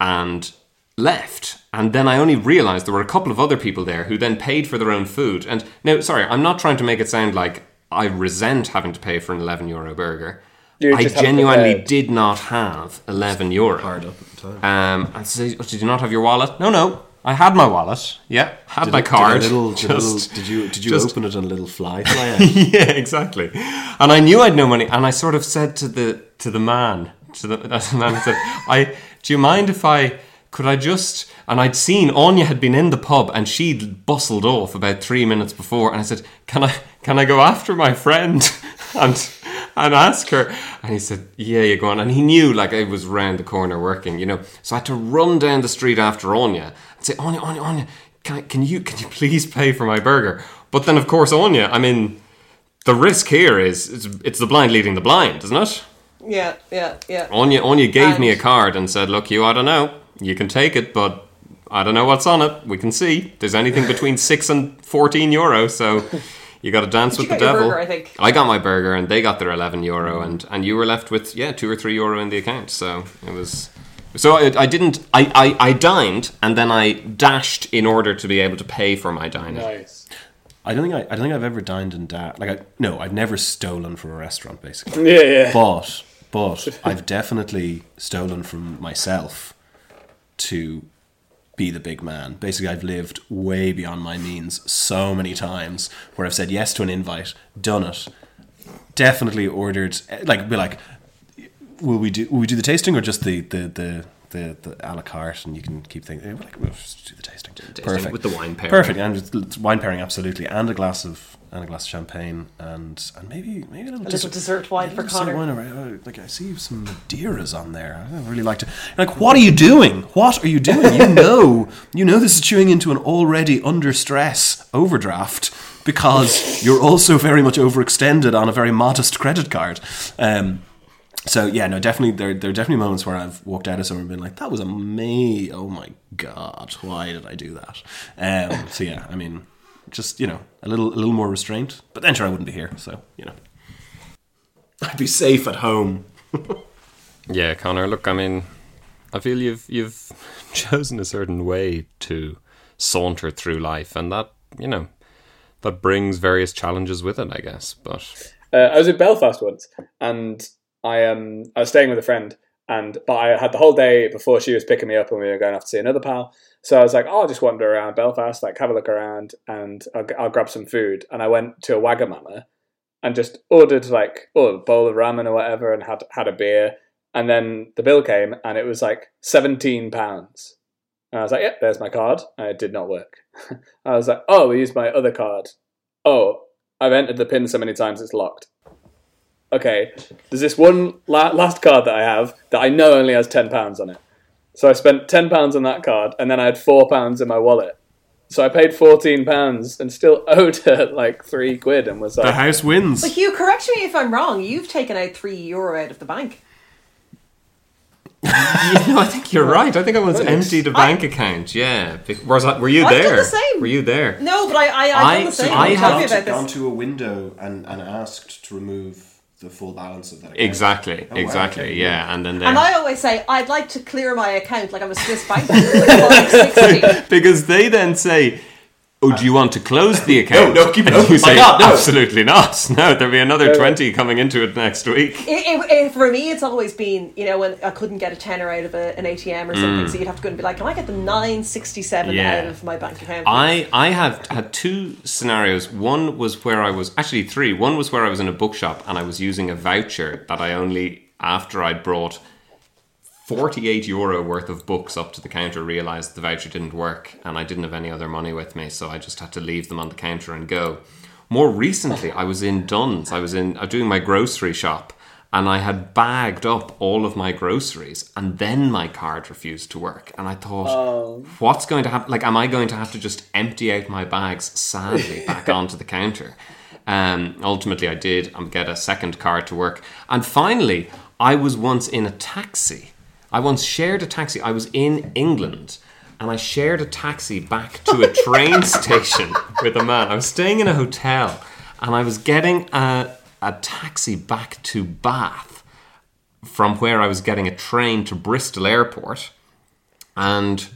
and left. And then I only realised there were a couple of other people there who then paid for their own food. And now, sorry, I'm not trying to make it sound like I resent having to pay for an 11 euro burger. You I genuinely did not have 11 euro. Hard up at the time. Um, and say, oh, did you not have your wallet? No, no. I had my wallet. Yeah, had Did my it- did card. little- did little- Just- did you did you just- open it on a little fly fly? yeah, exactly. And I knew I'd no money, and I sort of said to the to the man, to the, the man, I said, "I do you mind if I could I just?" And I'd seen Anya had been in the pub, and she'd bustled off about three minutes before, and I said, "Can I can I go after my friend and and ask her?" And he said, "Yeah, you go on." And he knew like I was round the corner working, you know. So I had to run down the street after Anya and say, "Anya, Anya, Anya." Can, I, can you can you please pay for my burger? But then, of course, Anya. I mean, the risk here is it's, it's the blind leading the blind, isn't it? Yeah, yeah, yeah. Anya, Anya gave me a card and said, "Look, you, I don't know. You can take it, but I don't know what's on it. We can see. There's anything between six and fourteen euro, so you got to dance with the devil." burger, I think. I got my burger, and they got their eleven euro, and and you were left with yeah two or three euro in the account. So it was. So I, I didn't. I, I, I dined, and then I dashed in order to be able to pay for my dining. Nice. I don't think I, I don't think I've ever dined and dashed. like I no I've never stolen from a restaurant basically. Yeah, yeah. But but I've definitely stolen from myself to be the big man. Basically, I've lived way beyond my means so many times where I've said yes to an invite, done it, definitely ordered eh, like be like, will we do will we do the tasting or just the the the the, the a la carte and you can keep thinking like we'll just do the tasting. Perfect with the wine pairing. Perfect and it's- it's wine pairing absolutely and a glass of and a glass of champagne and and maybe maybe a little, A little dessert wine for dessert Connor. wine around- Like I see some Madeiras on there. I really like to. Like, what are you doing? What are you doing? You know, you know this is chewing into an already under stress overdraft because you're also very much overextended on a very modest credit card. Um, so yeah, no, definitely there there are definitely moments where I've walked out of somewhere and been like, that was amazing. Oh my god, why did I do that? Um, so yeah, I mean, just you know, a little a little more restraint. But then sure, I wouldn't be here. So you know, I'd be safe at home. Yeah, Connor. Look, I mean, I feel you've you've chosen a certain way to saunter through life, and that you know that brings various challenges with it, I guess. But Uh, I was in Belfast once, and I um I was staying with a friend, and but I had the whole day before she was picking me up, and we were going off to see another pal. So I was like, oh, I'll just wander around Belfast, like have a look around, and I'll, I'll grab some food. And I went to a Wagamama and just ordered like oh, a bowl of ramen or whatever, and had had a beer. And then the bill came, and it was like seventeen pounds. And I was like, yep, there's my card. And it did not work. I was like, oh, we used my other card. Oh, I've entered the pin so many times it's locked. Okay, there's this one la- last card that I have that I know only has ten pounds on it. So I spent ten pounds on that card, and then I had four pounds in my wallet. So I paid fourteen pounds and still owed her like three quid, and was like, The house wins. But Hugh, correct me if I'm wrong. You've taken out three euro out of the bank. you know, I think you're right. I think I once emptied a bank account. Yeah, was that, were you I've done there? the same. Were you there? No, but I I, I- I done the same. I Tell have me about gone to a window and, and asked to remove the full balance of that. account. Exactly, Oh, wow, exactly. okay, yeah, and then And I always say I'd like to clear my account like I'm a Swiss bank. because they then say, "Oh, do you want to close the account?" no, keep it open. You My say, God, no. "Absolutely not. No, there'll be another twenty coming into it next week." It, it, it, for me, it's always been, you know, when I couldn't get a tenner out of a, an ATM or something, so you'd have to go and be like, can I get the 967 Mm. Yeah. out of my bank account? I I have had two scenarios. One was where I was actually three. One was where I was in a bookshop and I was using a voucher that I only after I'd brought 48 euro worth of books up to the counter realized the voucher didn't work and I didn't have any other money with me so I just had to leave them on the counter and go. More recently I was in Dunnes. I was in uh, doing my grocery shop and I had bagged up all of my groceries and then my card refused to work and I thought what's going to happen like am I going to have to just empty out my bags sadly back onto the counter um, ultimately I did um, get a second card to work and finally I was once in a taxi I once shared a taxi. I was in England and I shared a taxi back to a train station with a man. I was staying in a hotel and I was getting a, a taxi back to Bath from where I was getting a train to Bristol Airport and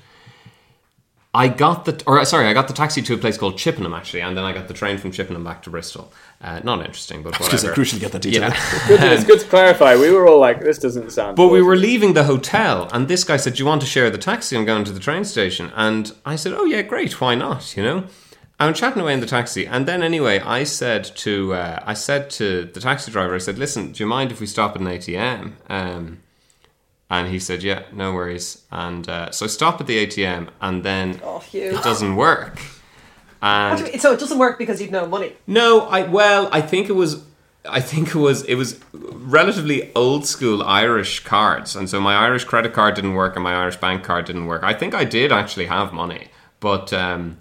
I got the or sorry, I got the taxi to a place called Chippenham actually, and then I got the train from Chippenham back to Bristol. Uh, not interesting, but Because whatever. it's crucial to get that detail. Yeah. good, it's good to clarify. We were all like, this doesn't sound. But we were leaving the hotel, and this guy said, "Do you want to share the taxi? I'm going to the train station." And I said, "Oh yeah, great. Why not? You know." I'm chatting away in the taxi, and then anyway, I said to uh, I said to the taxi driver, I said, "Listen, do you mind if we stop at an ATM?" Um, and he said, "Yeah, no worries." And uh, so I stop at the ATM, and then Oh, it doesn't work. And do? So it doesn't work because you've no money. no, I well, I think it was I think it was it was relatively old school Irish cards, and so my Irish credit card didn't work and my Irish bank card didn't work. I think I did actually have money, but um,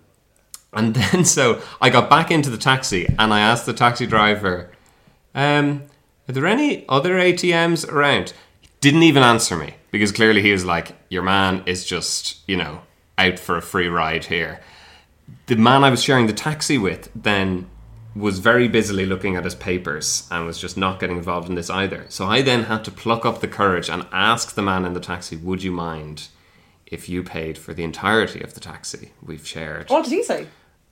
and then so I got back into the taxi and I asked the taxi driver, um, "Are there any other ATMs around?" He didn't even answer me because clearly he was like, "Your man is just you know out for a free ride here." the man I was sharing the taxi with then was very busily looking at his papers and was just not getting involved in this either. So I then had to pluck up the courage and ask the man in the taxi, Would you mind if you paid for the entirety of the taxi we've shared? What did he say?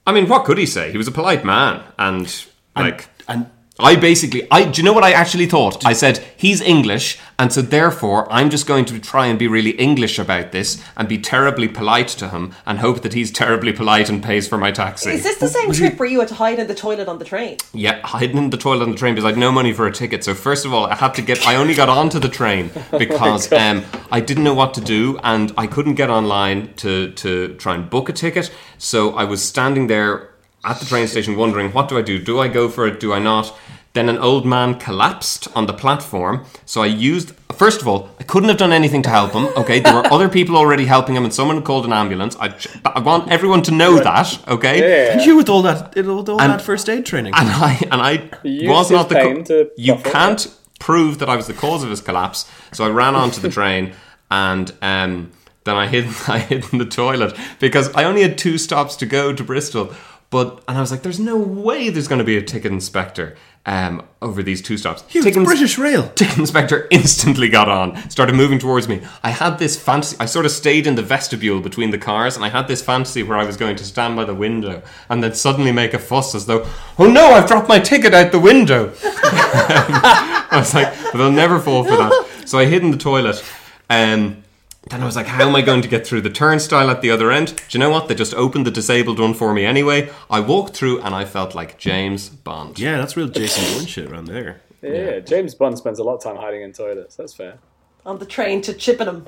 I mean, what could he say? He was a polite man and like. And I basically, I do you know what I actually thought? I said he's English, and so therefore I'm just going to try and be really English about this and be terribly polite to him and hope that he's terribly polite and pays for my taxi. Is this the same trip where you had to hide in the toilet on the train? Yeah, hiding in the toilet on the train because I had no money for a ticket. So first of all, I had to get. I only got onto the train because um, I didn't know what to do and I couldn't get online to to try and book a ticket. So I was standing there at the train station wondering, what do I do? Do I go for it? Do I not? Then an old man collapsed on the platform. So I used, first of all, I couldn't have done anything to help him. Okay, there were other people already helping him, and someone called an ambulance. I, I want everyone to know that. Okay, And you with all that, with all that first aid training. and I and I You was not the his pain to you can't prove that I was the cause of his collapse. So I ran onto the train and um, then I hid I hid in the toilet because I only had two stops to go to Bristol. But and I was like, "There's no way there's going to be a ticket inspector um, over these two stops." It's Ticket British Rail. Ticket inspector instantly got on, started moving towards me. I had this fantasy. I sort of stayed in the vestibule between the cars, and I had this fantasy where I was going to stand by the window and then suddenly make a fuss as though, "Oh no, I've dropped my ticket out the window." I was like, they'll never fall for that." So I hid in the toilet. Um, then I was like, "How am I going to get through the turnstile at the other end?" Do you know what? They just opened the disabled one for me anyway. I walked through, and I felt like James Bond. Yeah, that's real Jason Bourne shit around there. Yeah, James Bond spends a lot of time hiding in toilets. That's fair. on the train to Chippenham.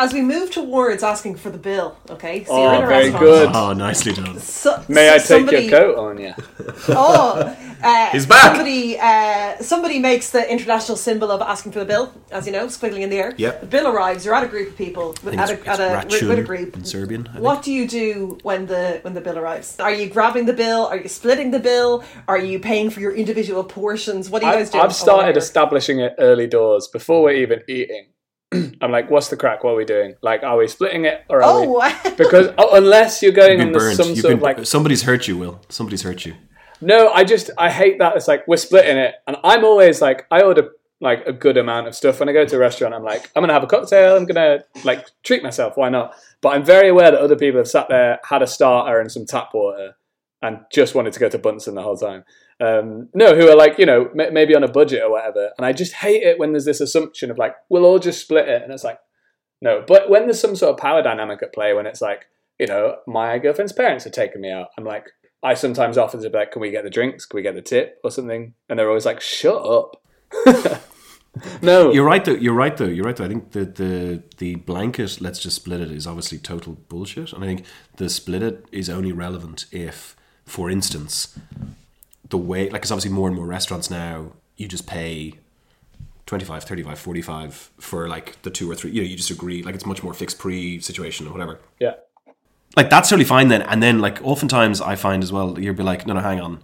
As we move towards asking for the bill, okay? So Oh, you're in a very restaurant. good. Oh, nicely done. So, May I take somebody, your coat on you? Oh, uh, He's back. Somebody, uh, somebody makes the international symbol of asking for the bill, as you know, squiggling in the air. Yep. The bill arrives. You're at a group of people with, at, it's- a, at a with, with a group in Serbian, I think. What do you do when the when the bill arrives? Are you grabbing the bill? Are you splitting the bill? Are you paying for your individual portions? What do you guys I've, do? I've started Oh, establishing it early doors before we're even eating. I'm like, what's the crack? What are we doing? Like, are we splitting it or are Oh, we? Because oh, unless you're going You've on the, some You've sort been, of like somebody's hurt you, Will. Somebody's hurt you. No, I just I hate that. It's like we're splitting it, and I'm always like I order like a good amount of stuff when I go to a restaurant. I'm like I'm gonna have a cocktail. I'm gonna like treat myself. Why not? But I'm very aware that other people have sat there, had a starter and some tap water, and just wanted to go to Bunsen the whole time. Um, no, who are like you know m- maybe on a budget or whatever. And I just hate it when there's this assumption of like we'll all just split it, and it's like no. But when there's some sort of power dynamic at play, when it's like you know my girlfriend's parents are taking me out, I'm like. I sometimes offer to be like, can we get the drinks? Can we get the tip or something? And they're always like, shut up. no. You're right though. You're right though. You're right though. I think that the the blanket let's just split it is obviously total bullshit, and I think the split it is only relevant if, for instance, the way like it's obviously more and more restaurants now you just pay 25 35 45 for like the two or three you know you just agree like it's much more fixed pre situation or whatever yeah. like that's totally fine then and then like oftentimes i find as well you'll be like no no hang on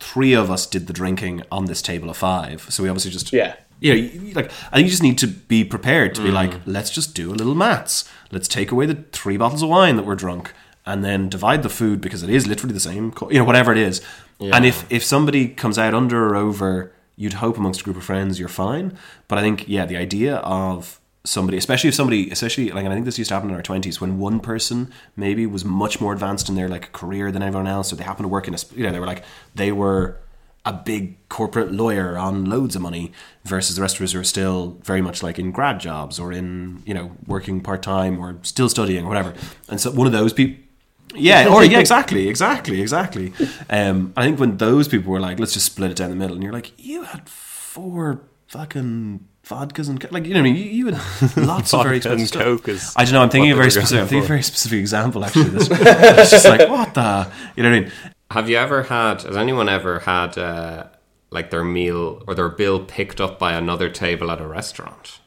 three of us did the drinking on this table of five so we obviously just Yeah. you know, you- you- like I think you just need to be prepared to be mm. like, let's just do a little maths. Let's take away the three bottles of wine that we're drunk, and then divide the food because it is literally the same, co- you know, whatever it is. And if if somebody comes out under or over, you'd hope amongst a group of friends you're fine. But I think yeah, the idea of somebody, especially if somebody, especially like, and I think this used to happen in our twenties when one person maybe was much more advanced in their like career than everyone else, or they happened to work in a, you know, they were like they were a big corporate lawyer on loads of money versus the rest of us who are still very much like in grad jobs or in you know working part time or still studying or whatever. And so one of those people. Yeah, or yeah, exactly, exactly, exactly. Um, I think when those people were like, "Let's just split it down the middle," and you're like, "You had four fucking vodkas and co-" like, you know, what I mean, you, you had lots of very and expensive stuff." Coke is I don't know. I'm thinking a very specific. I'm thinking a very specific example. Actually, this it's just like what the, you know what I mean? Have you ever had? Has anyone ever had uh, like their meal or their bill picked up by another table at a restaurant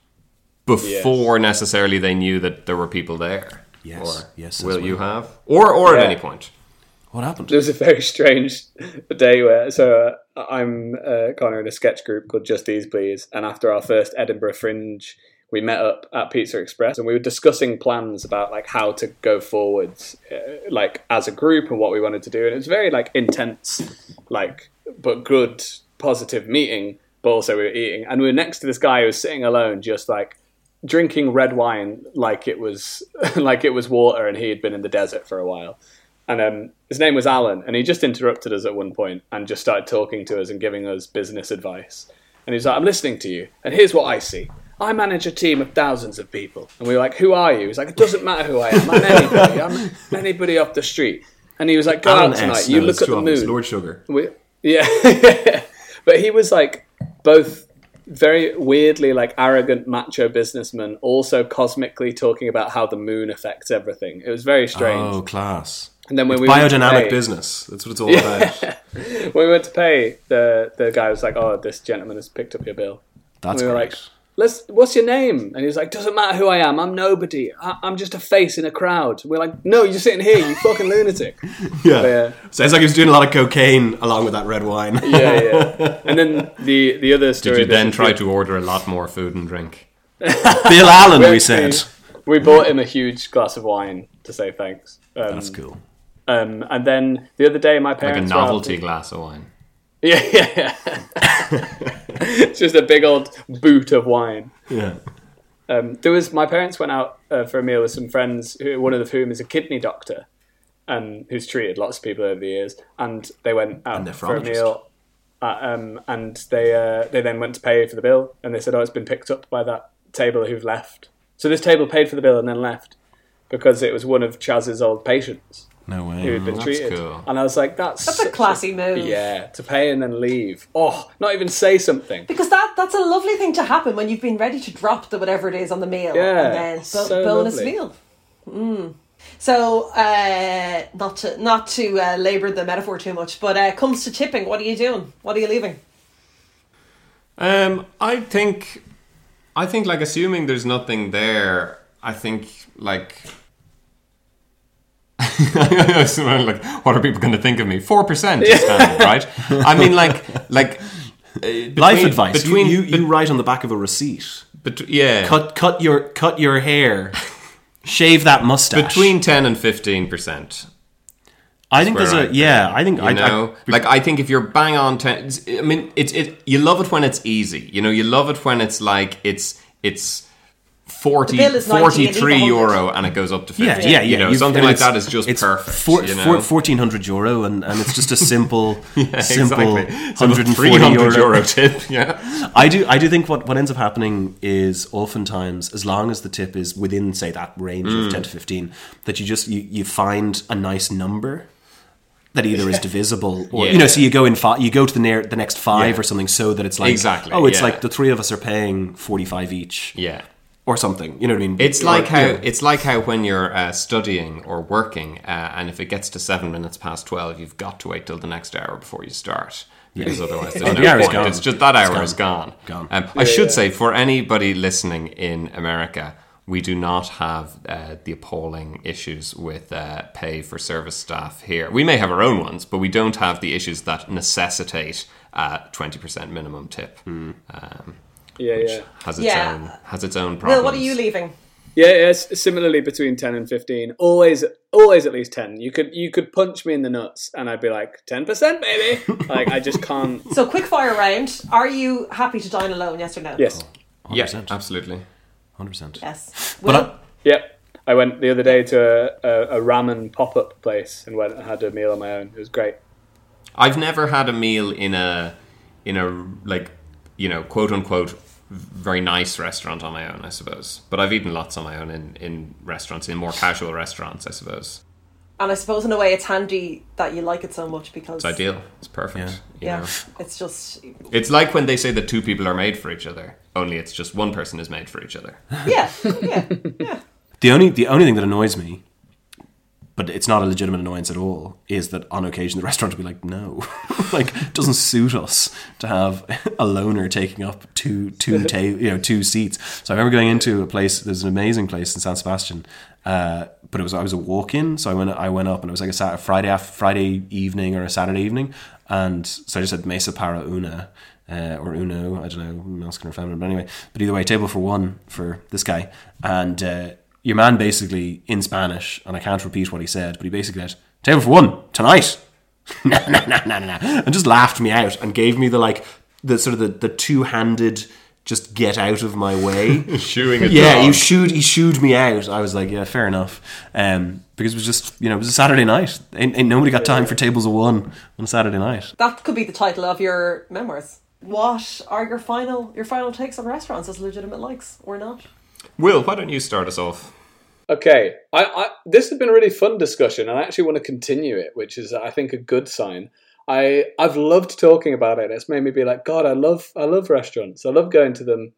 before necessarily they knew that there were people there? Yes, Or yes, Will as you have? Or or at any point? What happened? There was a very strange day where, so uh, I'm uh, Connor in a sketch group called Just These Please, and after our first Edinburgh Fringe, we met up at Pizza Express and we were discussing plans about like how to go forwards, uh, like as a group and what we wanted to do, and it was very like intense, like but good, positive meeting. But also we were eating, and we were next to this guy who was sitting alone, just like drinking red wine like it was like it was water, and he had been in the desert for a while and um, his name was Alan, and he just interrupted us at one point and just started talking to us and giving us business advice. And he was like, "I'm listening to you, and here's what I see." I manage a team of thousands of people. And we were like, Who are you? He's like, It doesn't matter who I am. I'm anybody. I'm anybody off the street. And he was like, Go Alan out tonight. S. You No, look at the moon. Lord Sugar. We, yeah. but he was like both very weirdly like arrogant macho businessman, also cosmically talking about how the moon affects everything. It was very strange. Oh, class. and then when we went to Biodynamic pay- business. That's what it's all about. when we went to pay, the the guy was like, "Oh, this gentleman has picked up your bill." That's we were like, "Let's. What's your name?" And he was like, "Doesn't matter who I am. I'm nobody. I, I'm just a face in a crowd." We're like, "No, you're sitting here. You fucking lunatic." yeah. yeah. Sounds like he was doing a lot of cocaine along with that red wine. Yeah, yeah. And then the the other story. Did you then try to order a lot more food and drink? Bill Allen, we actually- said. we bought him a huge glass of wine to say thanks. Um, That's cool. Um, and then the other day, my parents Like a parents were out- novelty glass of wine. Yeah, yeah, yeah. it's just a big old boot of wine. Yeah. Um, there was my parents went out uh, for a meal with some friends, who, one of whom is a kidney doctor, um, who's treated lots of people over the years, and they went out for a meal, uh, um, and they uh, they then went to pay for the bill, and they said, "Oh, it's been picked up by that table who've left." So this table paid for the bill and then left because it was one of Chaz's old patients No way. who had been that's treated, cool. and I was like, "That's That's a such classy move. yeah, to pay and then leave. Oh, not even say something. Because that that's a lovely thing to happen when you've been ready to drop the whatever it is on the meal Yeah, and then bo- so bonus lovely. meal. Mm. So uh, not to not to uh, labour the metaphor too much, but uh, comes to tipping, what are you doing? What are you leaving? Um, I think, I think like assuming there's nothing there. I think like. I was like, what are people going to think of me? Four percent, right? I mean, like, like uh, Life advice. between you, you, you write on the back of a receipt. But yeah, Cut cut your cut your hair. Shave that mustache. between ten and fifteen percent. I think there's a yeah. I think You I, know, I, like I think if you're bang on ten, I mean, it's it. You love it when it's easy. You know, you love it when it's like it's it's. 40, bill is 90 and leave 43 euro and it goes up to 50 yeah, yeah, yeah. you know You've- something like that is just it's perfect Four, you know? four, 1400 euro, and, and it's just a simple, simple exactly. 140 euro. euro tip yeah I do, I do think what, what ends up happening is oftentimes, as long as the tip is within, say, that range Mm. of 10 to 15, that you just you, you find a nice number that either is divisible or Yeah. you know so you go in five you go to the near the next five Yeah. or something so that it's like Exactly, oh it's yeah. like the three of us are paying 45 each yeah or something you know what I mean It's like you how know. it's like how when you're uh, studying or working, uh, and if it gets to seven minutes past twelve, you've got to wait till the next hour before you start. Because otherwise, there's The no hour's point. gone. It's just that hour It's is gone. Gone. Um, I should say for anybody listening in America, we do not have uh, the appalling issues with uh, pay for service staff here. We may have our own ones, but we don't have the issues that necessitate a twenty percent minimum tip. Hmm. Um, Yeah, yeah. has its Yeah. own has its own problems. Will, what are you leaving? Yeah, yeah, similarly between ten and fifteen. Always, always at least ten. You could, you could punch me in the nuts, and I'd be like, ten percent, baby. like I just can't. So quick fire round. Are you happy to dine alone? Yes or no? Yes. Oh, yeah, 100%. absolutely. 100% Yes. but Will? I, Yep. I went the other day to a, a, a ramen pop up place and went and had a meal on my own. It was great. I've never had a meal in a in a like you know quote unquote very nice restaurant on my own, I suppose. But I've eaten lots on my own in in restaurants, in more casual restaurants, I suppose. and I suppose in a way it's handy that you like it so much because It's ideal. It's perfect. you Yeah, it's just It's like when they say that two people are made for each other, only it's just one person is made for each other. yeah, yeah, yeah. the only the only thing that annoys me but it's not a legitimate annoyance at all is that on occasion the restaurant will be like no. Like it doesn't suit us to have a loner taking up two two ta- you know two seats. So i remember going into a place there's an amazing place in san sebastian uh, but it was I was a walk in, so I went I went up and it was like a Saturday, Friday Friday evening or a Saturday evening, and so I just said Mesa para una uh, or uno I don't know masculine or feminine, but anyway, but either way, table for one for this guy, and uh, your man basically in Spanish, and I can't repeat what he said, but he basically said table for one tonight, nah, nah, nah, nah, nah, nah, and just laughed me out and gave me the like the sort of the, the two handed just get out of my way. Shooing a yeah, dog. he shooed he shooed me out. I was like, yeah, fair enough. Um, because it was just you know it was a Saturday night. Ain't, ain't nobody got time for tables of one on a Saturday night. That could be the title of your memoirs. What are your final your final takes on restaurants as legitimate likes or not? Will, why don't you start us off? Okay, I, I this has been a really fun discussion, and I actually want to continue it, which is I think a good sign. I I've loved talking about it. It's made me be like, God, I love I love restaurants. I love going to them.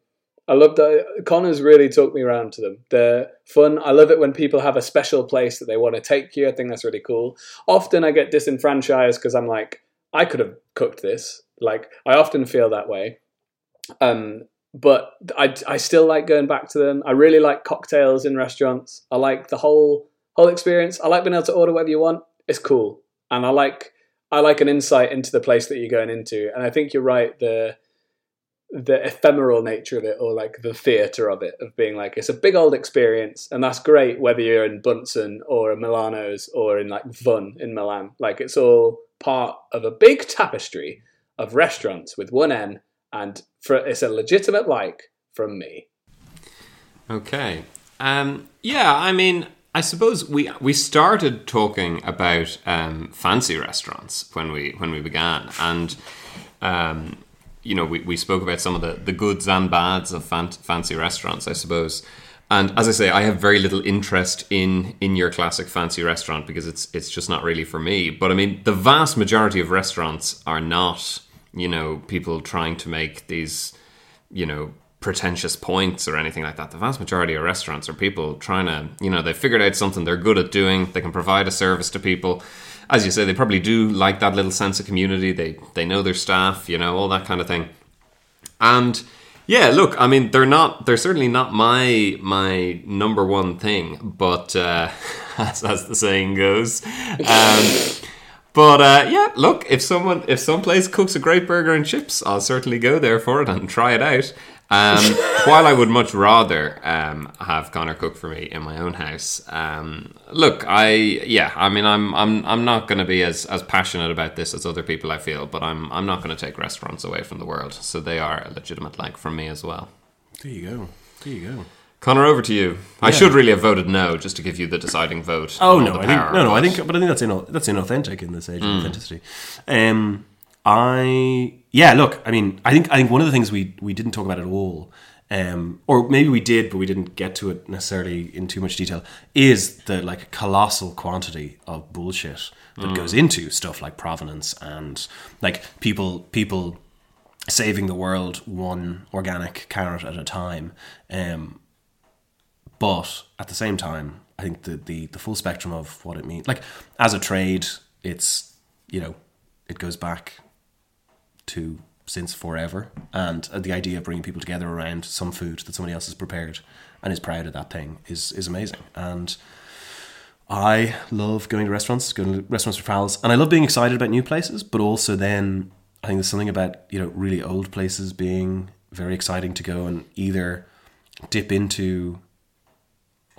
I love that Connor's really talked me around to them. They're fun. I love it when people have a special place that they want to take you. I think that's really cool. Often I get disenfranchised because I'm like, I could have cooked this. Like I often feel that way. Um, but I, I still like going back to them. I really like cocktails in restaurants. I like the whole whole experience. I like being able to order whatever you want. It's cool, and I like I like an insight into the place that you're going into. And I think you're right. The the ephemeral nature of it, or like the theatre of it, of being like it's a big old experience, and that's great whether you're in Bunsen or in Milano's or in like Vun in Milan. Like it's all part of a big tapestry of restaurants with one N, and for it's a legitimate like from me. Okay. Um, yeah, I mean, I suppose we we started talking about um, fancy restaurants when we when we began, and um, you know we, we spoke about some of the, the goods and bads of fan- fancy restaurants, I suppose. And as I say, I have very little interest in in your classic fancy restaurant because it's it's just not really for me. But I mean, the vast majority of restaurants are not, you know, people trying to make these, you know, pretentious points or anything like that. The vast majority of restaurants are people trying to, you know, they figured out something they're good at doing. They can provide a service to people. As you say, they probably do like that little sense of community. They they know their staff, you know, all that kind of thing. And yeah, look, I mean, they're not. They're certainly not my my number one thing, but uh, as, as the saying goes. Um, but uh, yeah, look, if someone if some place cooks a great burger and chips, I'll certainly go there for it and try it out. Um, while I would much rather um, have Connor cook for me in my own house, um, look, I yeah, I mean, I'm I'm I'm not going to be as, as passionate about this as other people I feel, but I'm I'm not going to take restaurants away from the world, so they are a legitimate like from me as well. There you go. There you go. Connor, over to you. I should really have voted no, just to give you the deciding vote. Oh no, I think no, no. I think, but I think that's ina- that's inauthentic in this age of authenticity. Um, I yeah. Look, I mean, I think I think one of the things we we didn't talk about at all, um, or maybe we did, but we didn't get to it necessarily in too much detail, is the like colossal quantity of bullshit that goes into stuff like provenance and like people people saving the world one organic carrot at a time. Um, but at the same time, I think the, the the full spectrum of what it means, like as a trade, it's you know, it goes back to since forever, and uh, the idea of bringing people together around some food that somebody else has prepared and is proud of that thing is is amazing. And I love going to restaurants, going to restaurants for pals, and I love being excited about new places, but also then I think there's something about you know really old places being very exciting to go and either dip into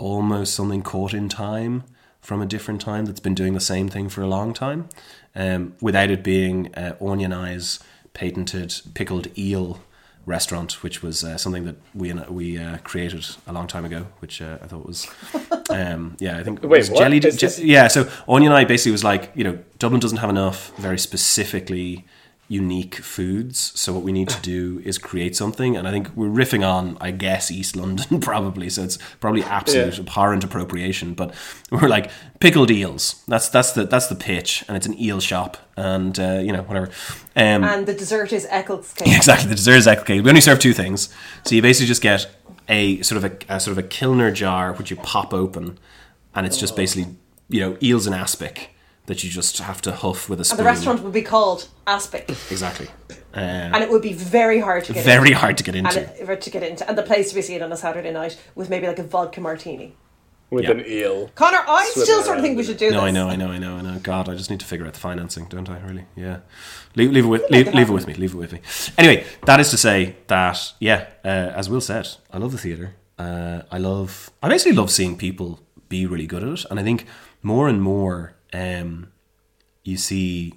almost something caught in time from a different time that's been doing the same thing for a long time, um, without it being uh, Onion Eyes patented pickled eel restaurant, which was uh, something that we we uh, created a long time ago, which uh, I thought was, um, yeah, I think it Wait, jelly. Je- yeah, so Onion Eye basically was like, you know, Dublin doesn't have enough very specifically unique foods. So what we need to do is create something, and I think we're riffing on, I guess, East London probably. So it's probably absolute Yeah. abhorrent appropriation. But we're like pickled eels. That's that's the that's the pitch, and it's an eel shop, and uh, you know whatever. Um, And the dessert is Eccles cake. Exactly, the dessert is egg cake. We only serve two things, so you basically just get a sort of a, a sort of a Kilner jar which you pop open, and it's just basically you know eels and aspic that you just have to huff with a spoon. And the restaurant would be called Aspic, exactly, uh, and it would be very hard to get very into. hard to get into. And it, to get into, and the place we see it on a Saturday night with maybe like a vodka martini. with Yeah. an eel. Connor, I still sort of think we should do no, this. I know, I know, I know, I know. God, I just need to figure out the financing, don't I? Really? Yeah. Leave, leave it with leave, leave it with me. Leave it with me. Anyway, that is to say that yeah, uh, as Will said, I love the theater. Uh, I love. I basically love seeing people be really good at it, and I think more and more um, you see,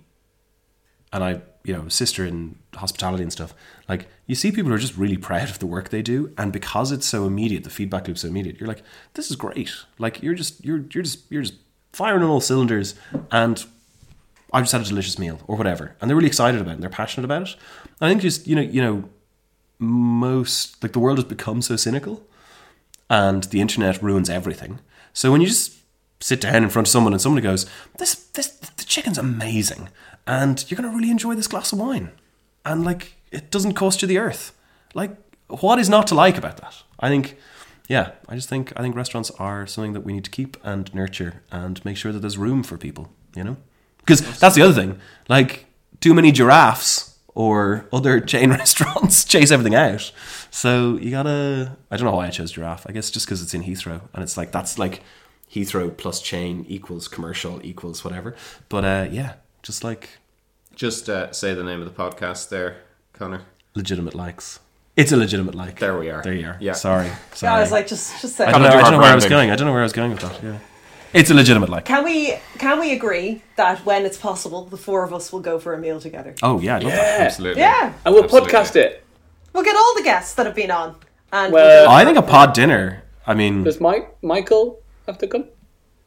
and I you know sister in hospitality and stuff. Like you see people who are just really proud of the work they do, and because it's so immediate, the feedback loop's so immediate. You're like, this is great. Like you're just you're you're just you're just firing on all cylinders, and I just had a delicious meal or whatever, and they're really excited about it. and They're passionate about it. I think just you know you know most like the world has become so cynical, and the internet ruins everything. So when you just sit down in front of someone and someone goes, "This this the chicken's amazing," and you're gonna really enjoy this glass of wine, and like it doesn't cost you the earth. Like what is not to like about that? I think. Yeah, I just think I think restaurants are something that we need to keep and nurture and make sure that there's room for people, you know? Because that's the other thing. Like too many giraffes or other chain restaurants chase everything out. So you gotta. I don't know why I chose giraffe. I guess just because it's in Heathrow and it's like that's like Heathrow plus chain equals commercial equals whatever. But uh, yeah, just like Just uh, say the name of the podcast there, Connor. legitimate likes. It's a legitimate like. There we are. There you are. Yeah. Sorry. Sorry. Yeah, I was like, just just say. I don't know, I do don't know where I was going. I don't know where I was going with that. Yeah. It's a legitimate like. Can we can we agree that when it's possible, the four of us will go for a meal together? Oh yeah, I love that. Absolutely. Yeah, And we'll Absolutely. podcast it. we'll get all the guests that have been on. And Well- we'll I think a pod dinner. I mean, Does Mike Michael have to come?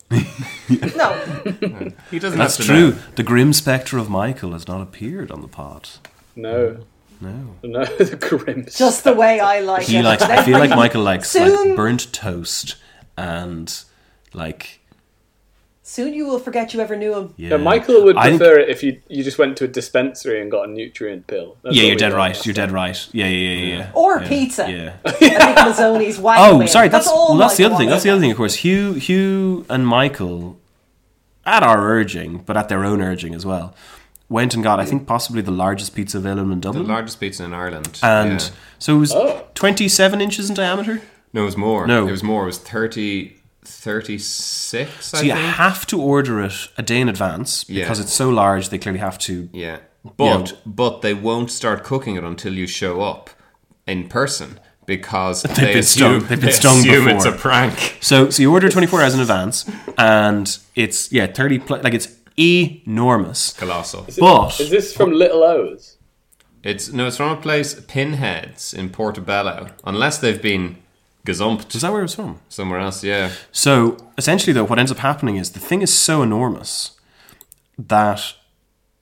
no, He doesn't that's have to true. know. The grim spectre of Michael has not appeared on the pod. No. No. No, the grim. just the way I like He it. likes. I feel like Michael likes Soon- like burnt toast and like Soon you will forget you ever knew him. yeah. Yeah, Michael would I think- prefer it if you you just went to a dispensary and got a nutrient pill. That's yeah, you're dead right. You're dead right. Yeah, yeah, yeah, yeah. yeah. Or yeah, pizza. Yeah. I think Mazzoni's wagon Oh, wheel. sorry. That's, all well. That's the Michael other thing. That's the other thing. Of course, Hugh, Hugh, and Michael, at our urging, but at their own urging as well, went and got I think possibly the largest pizza available in Dublin. The largest pizza in Ireland. and Yeah. so it was Oh. 27 inches in diameter. No, it was more. No. It was more. It was 30, 36, So I you think. have to order it a day in advance because Yeah. it's so large. They clearly have to. Yeah. You But know- but they won't start cooking it until you show up in person because they've been assume, stung- they've been they stung assume it's a prank. So so you order 24 hours in advance, and it's yeah 30 pl- like it's enormous. Colossal. But Is this from Little O's? It's no, it's from a place Pinheads in Portobello. Unless they've been gazumped is that where it was from? somewhere else. Yeah. So essentially, though, what ends up happening is the thing is so enormous that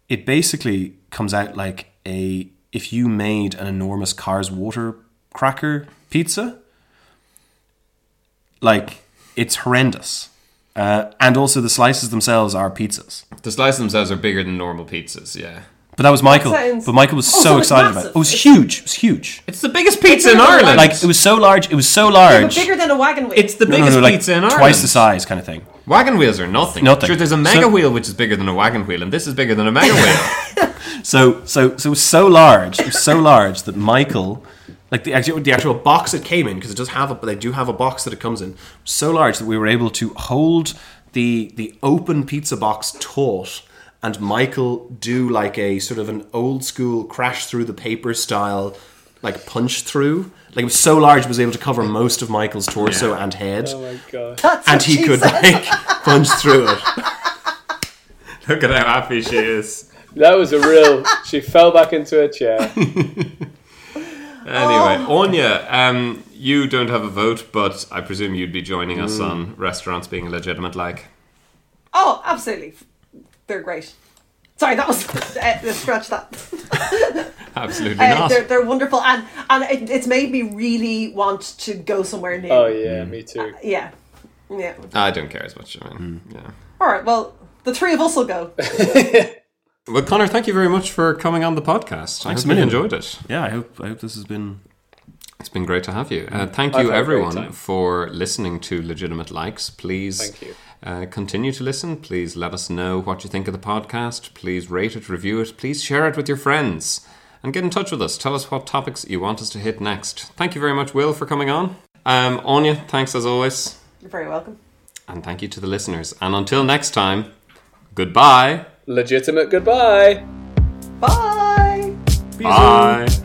it basically comes out like a if you made an enormous Carr's water cracker pizza, like it's horrendous. Uh, and also, the slices themselves are pizzas. The slices themselves are bigger than normal pizzas. Yeah. But that was Michael. sounds- But Michael was Oh, so, so it's excited about it. It was It's- huge. It was huge. It's the biggest pizza in Ireland. Like it was so large. It was so But large. bigger than a wagon wheel. it's the No, no, biggest no, like pizza in Ireland. twice the size, kind of thing. Wagon wheels are nothing. Nothing. Sure, there's a mega So- wheel which is bigger than a wagon wheel, and this is bigger than a mega wheel. So so so it was so large, it was so large that Michael, like the actual the actual box it came in, because it does have a they do have a box that it comes in, so large that we were able to hold the the open pizza box taut, and Michael do like a sort of an old school crash through the paper style, like punch through. Like it was so large, it was able to cover most of Michael's torso and head, Oh my god. That's and he she could said. like punch through it. Look at how happy she is. That was a real. She fell back into her chair. Anyway, Anya, um, you don't have a vote, but I presume you'd be joining us on restaurants being legitimate like. Oh, absolutely. They're great. Sorry, that was uh, scratch that. Absolutely Uh, not. they're, they're wonderful, and and it, it's made me really want to go somewhere new. Oh yeah, me too. yeah, yeah. I don't care as much. I mean, yeah. All right, well, the three of us will go. Well, Connor, thank you very much for coming on the podcast. I Thanks hope a you enjoyed it. Yeah, I hope I hope this has been It's been great to have you. Uh, thank I've you, had a great everyone, for listening to Legitimate Likes. Please Thank you. Uh, continue to listen. Please let us know what you think of the podcast. Please rate it, review it. Please share it with your friends. And get in touch with us. Tell us what topics you want us to hit next. Thank you very much, Will, for coming on. Um, Anya, thanks as always. You're very welcome. And thank you to the listeners. And until next time, goodbye. Legitimate goodbye. Bye. Bye. Imagine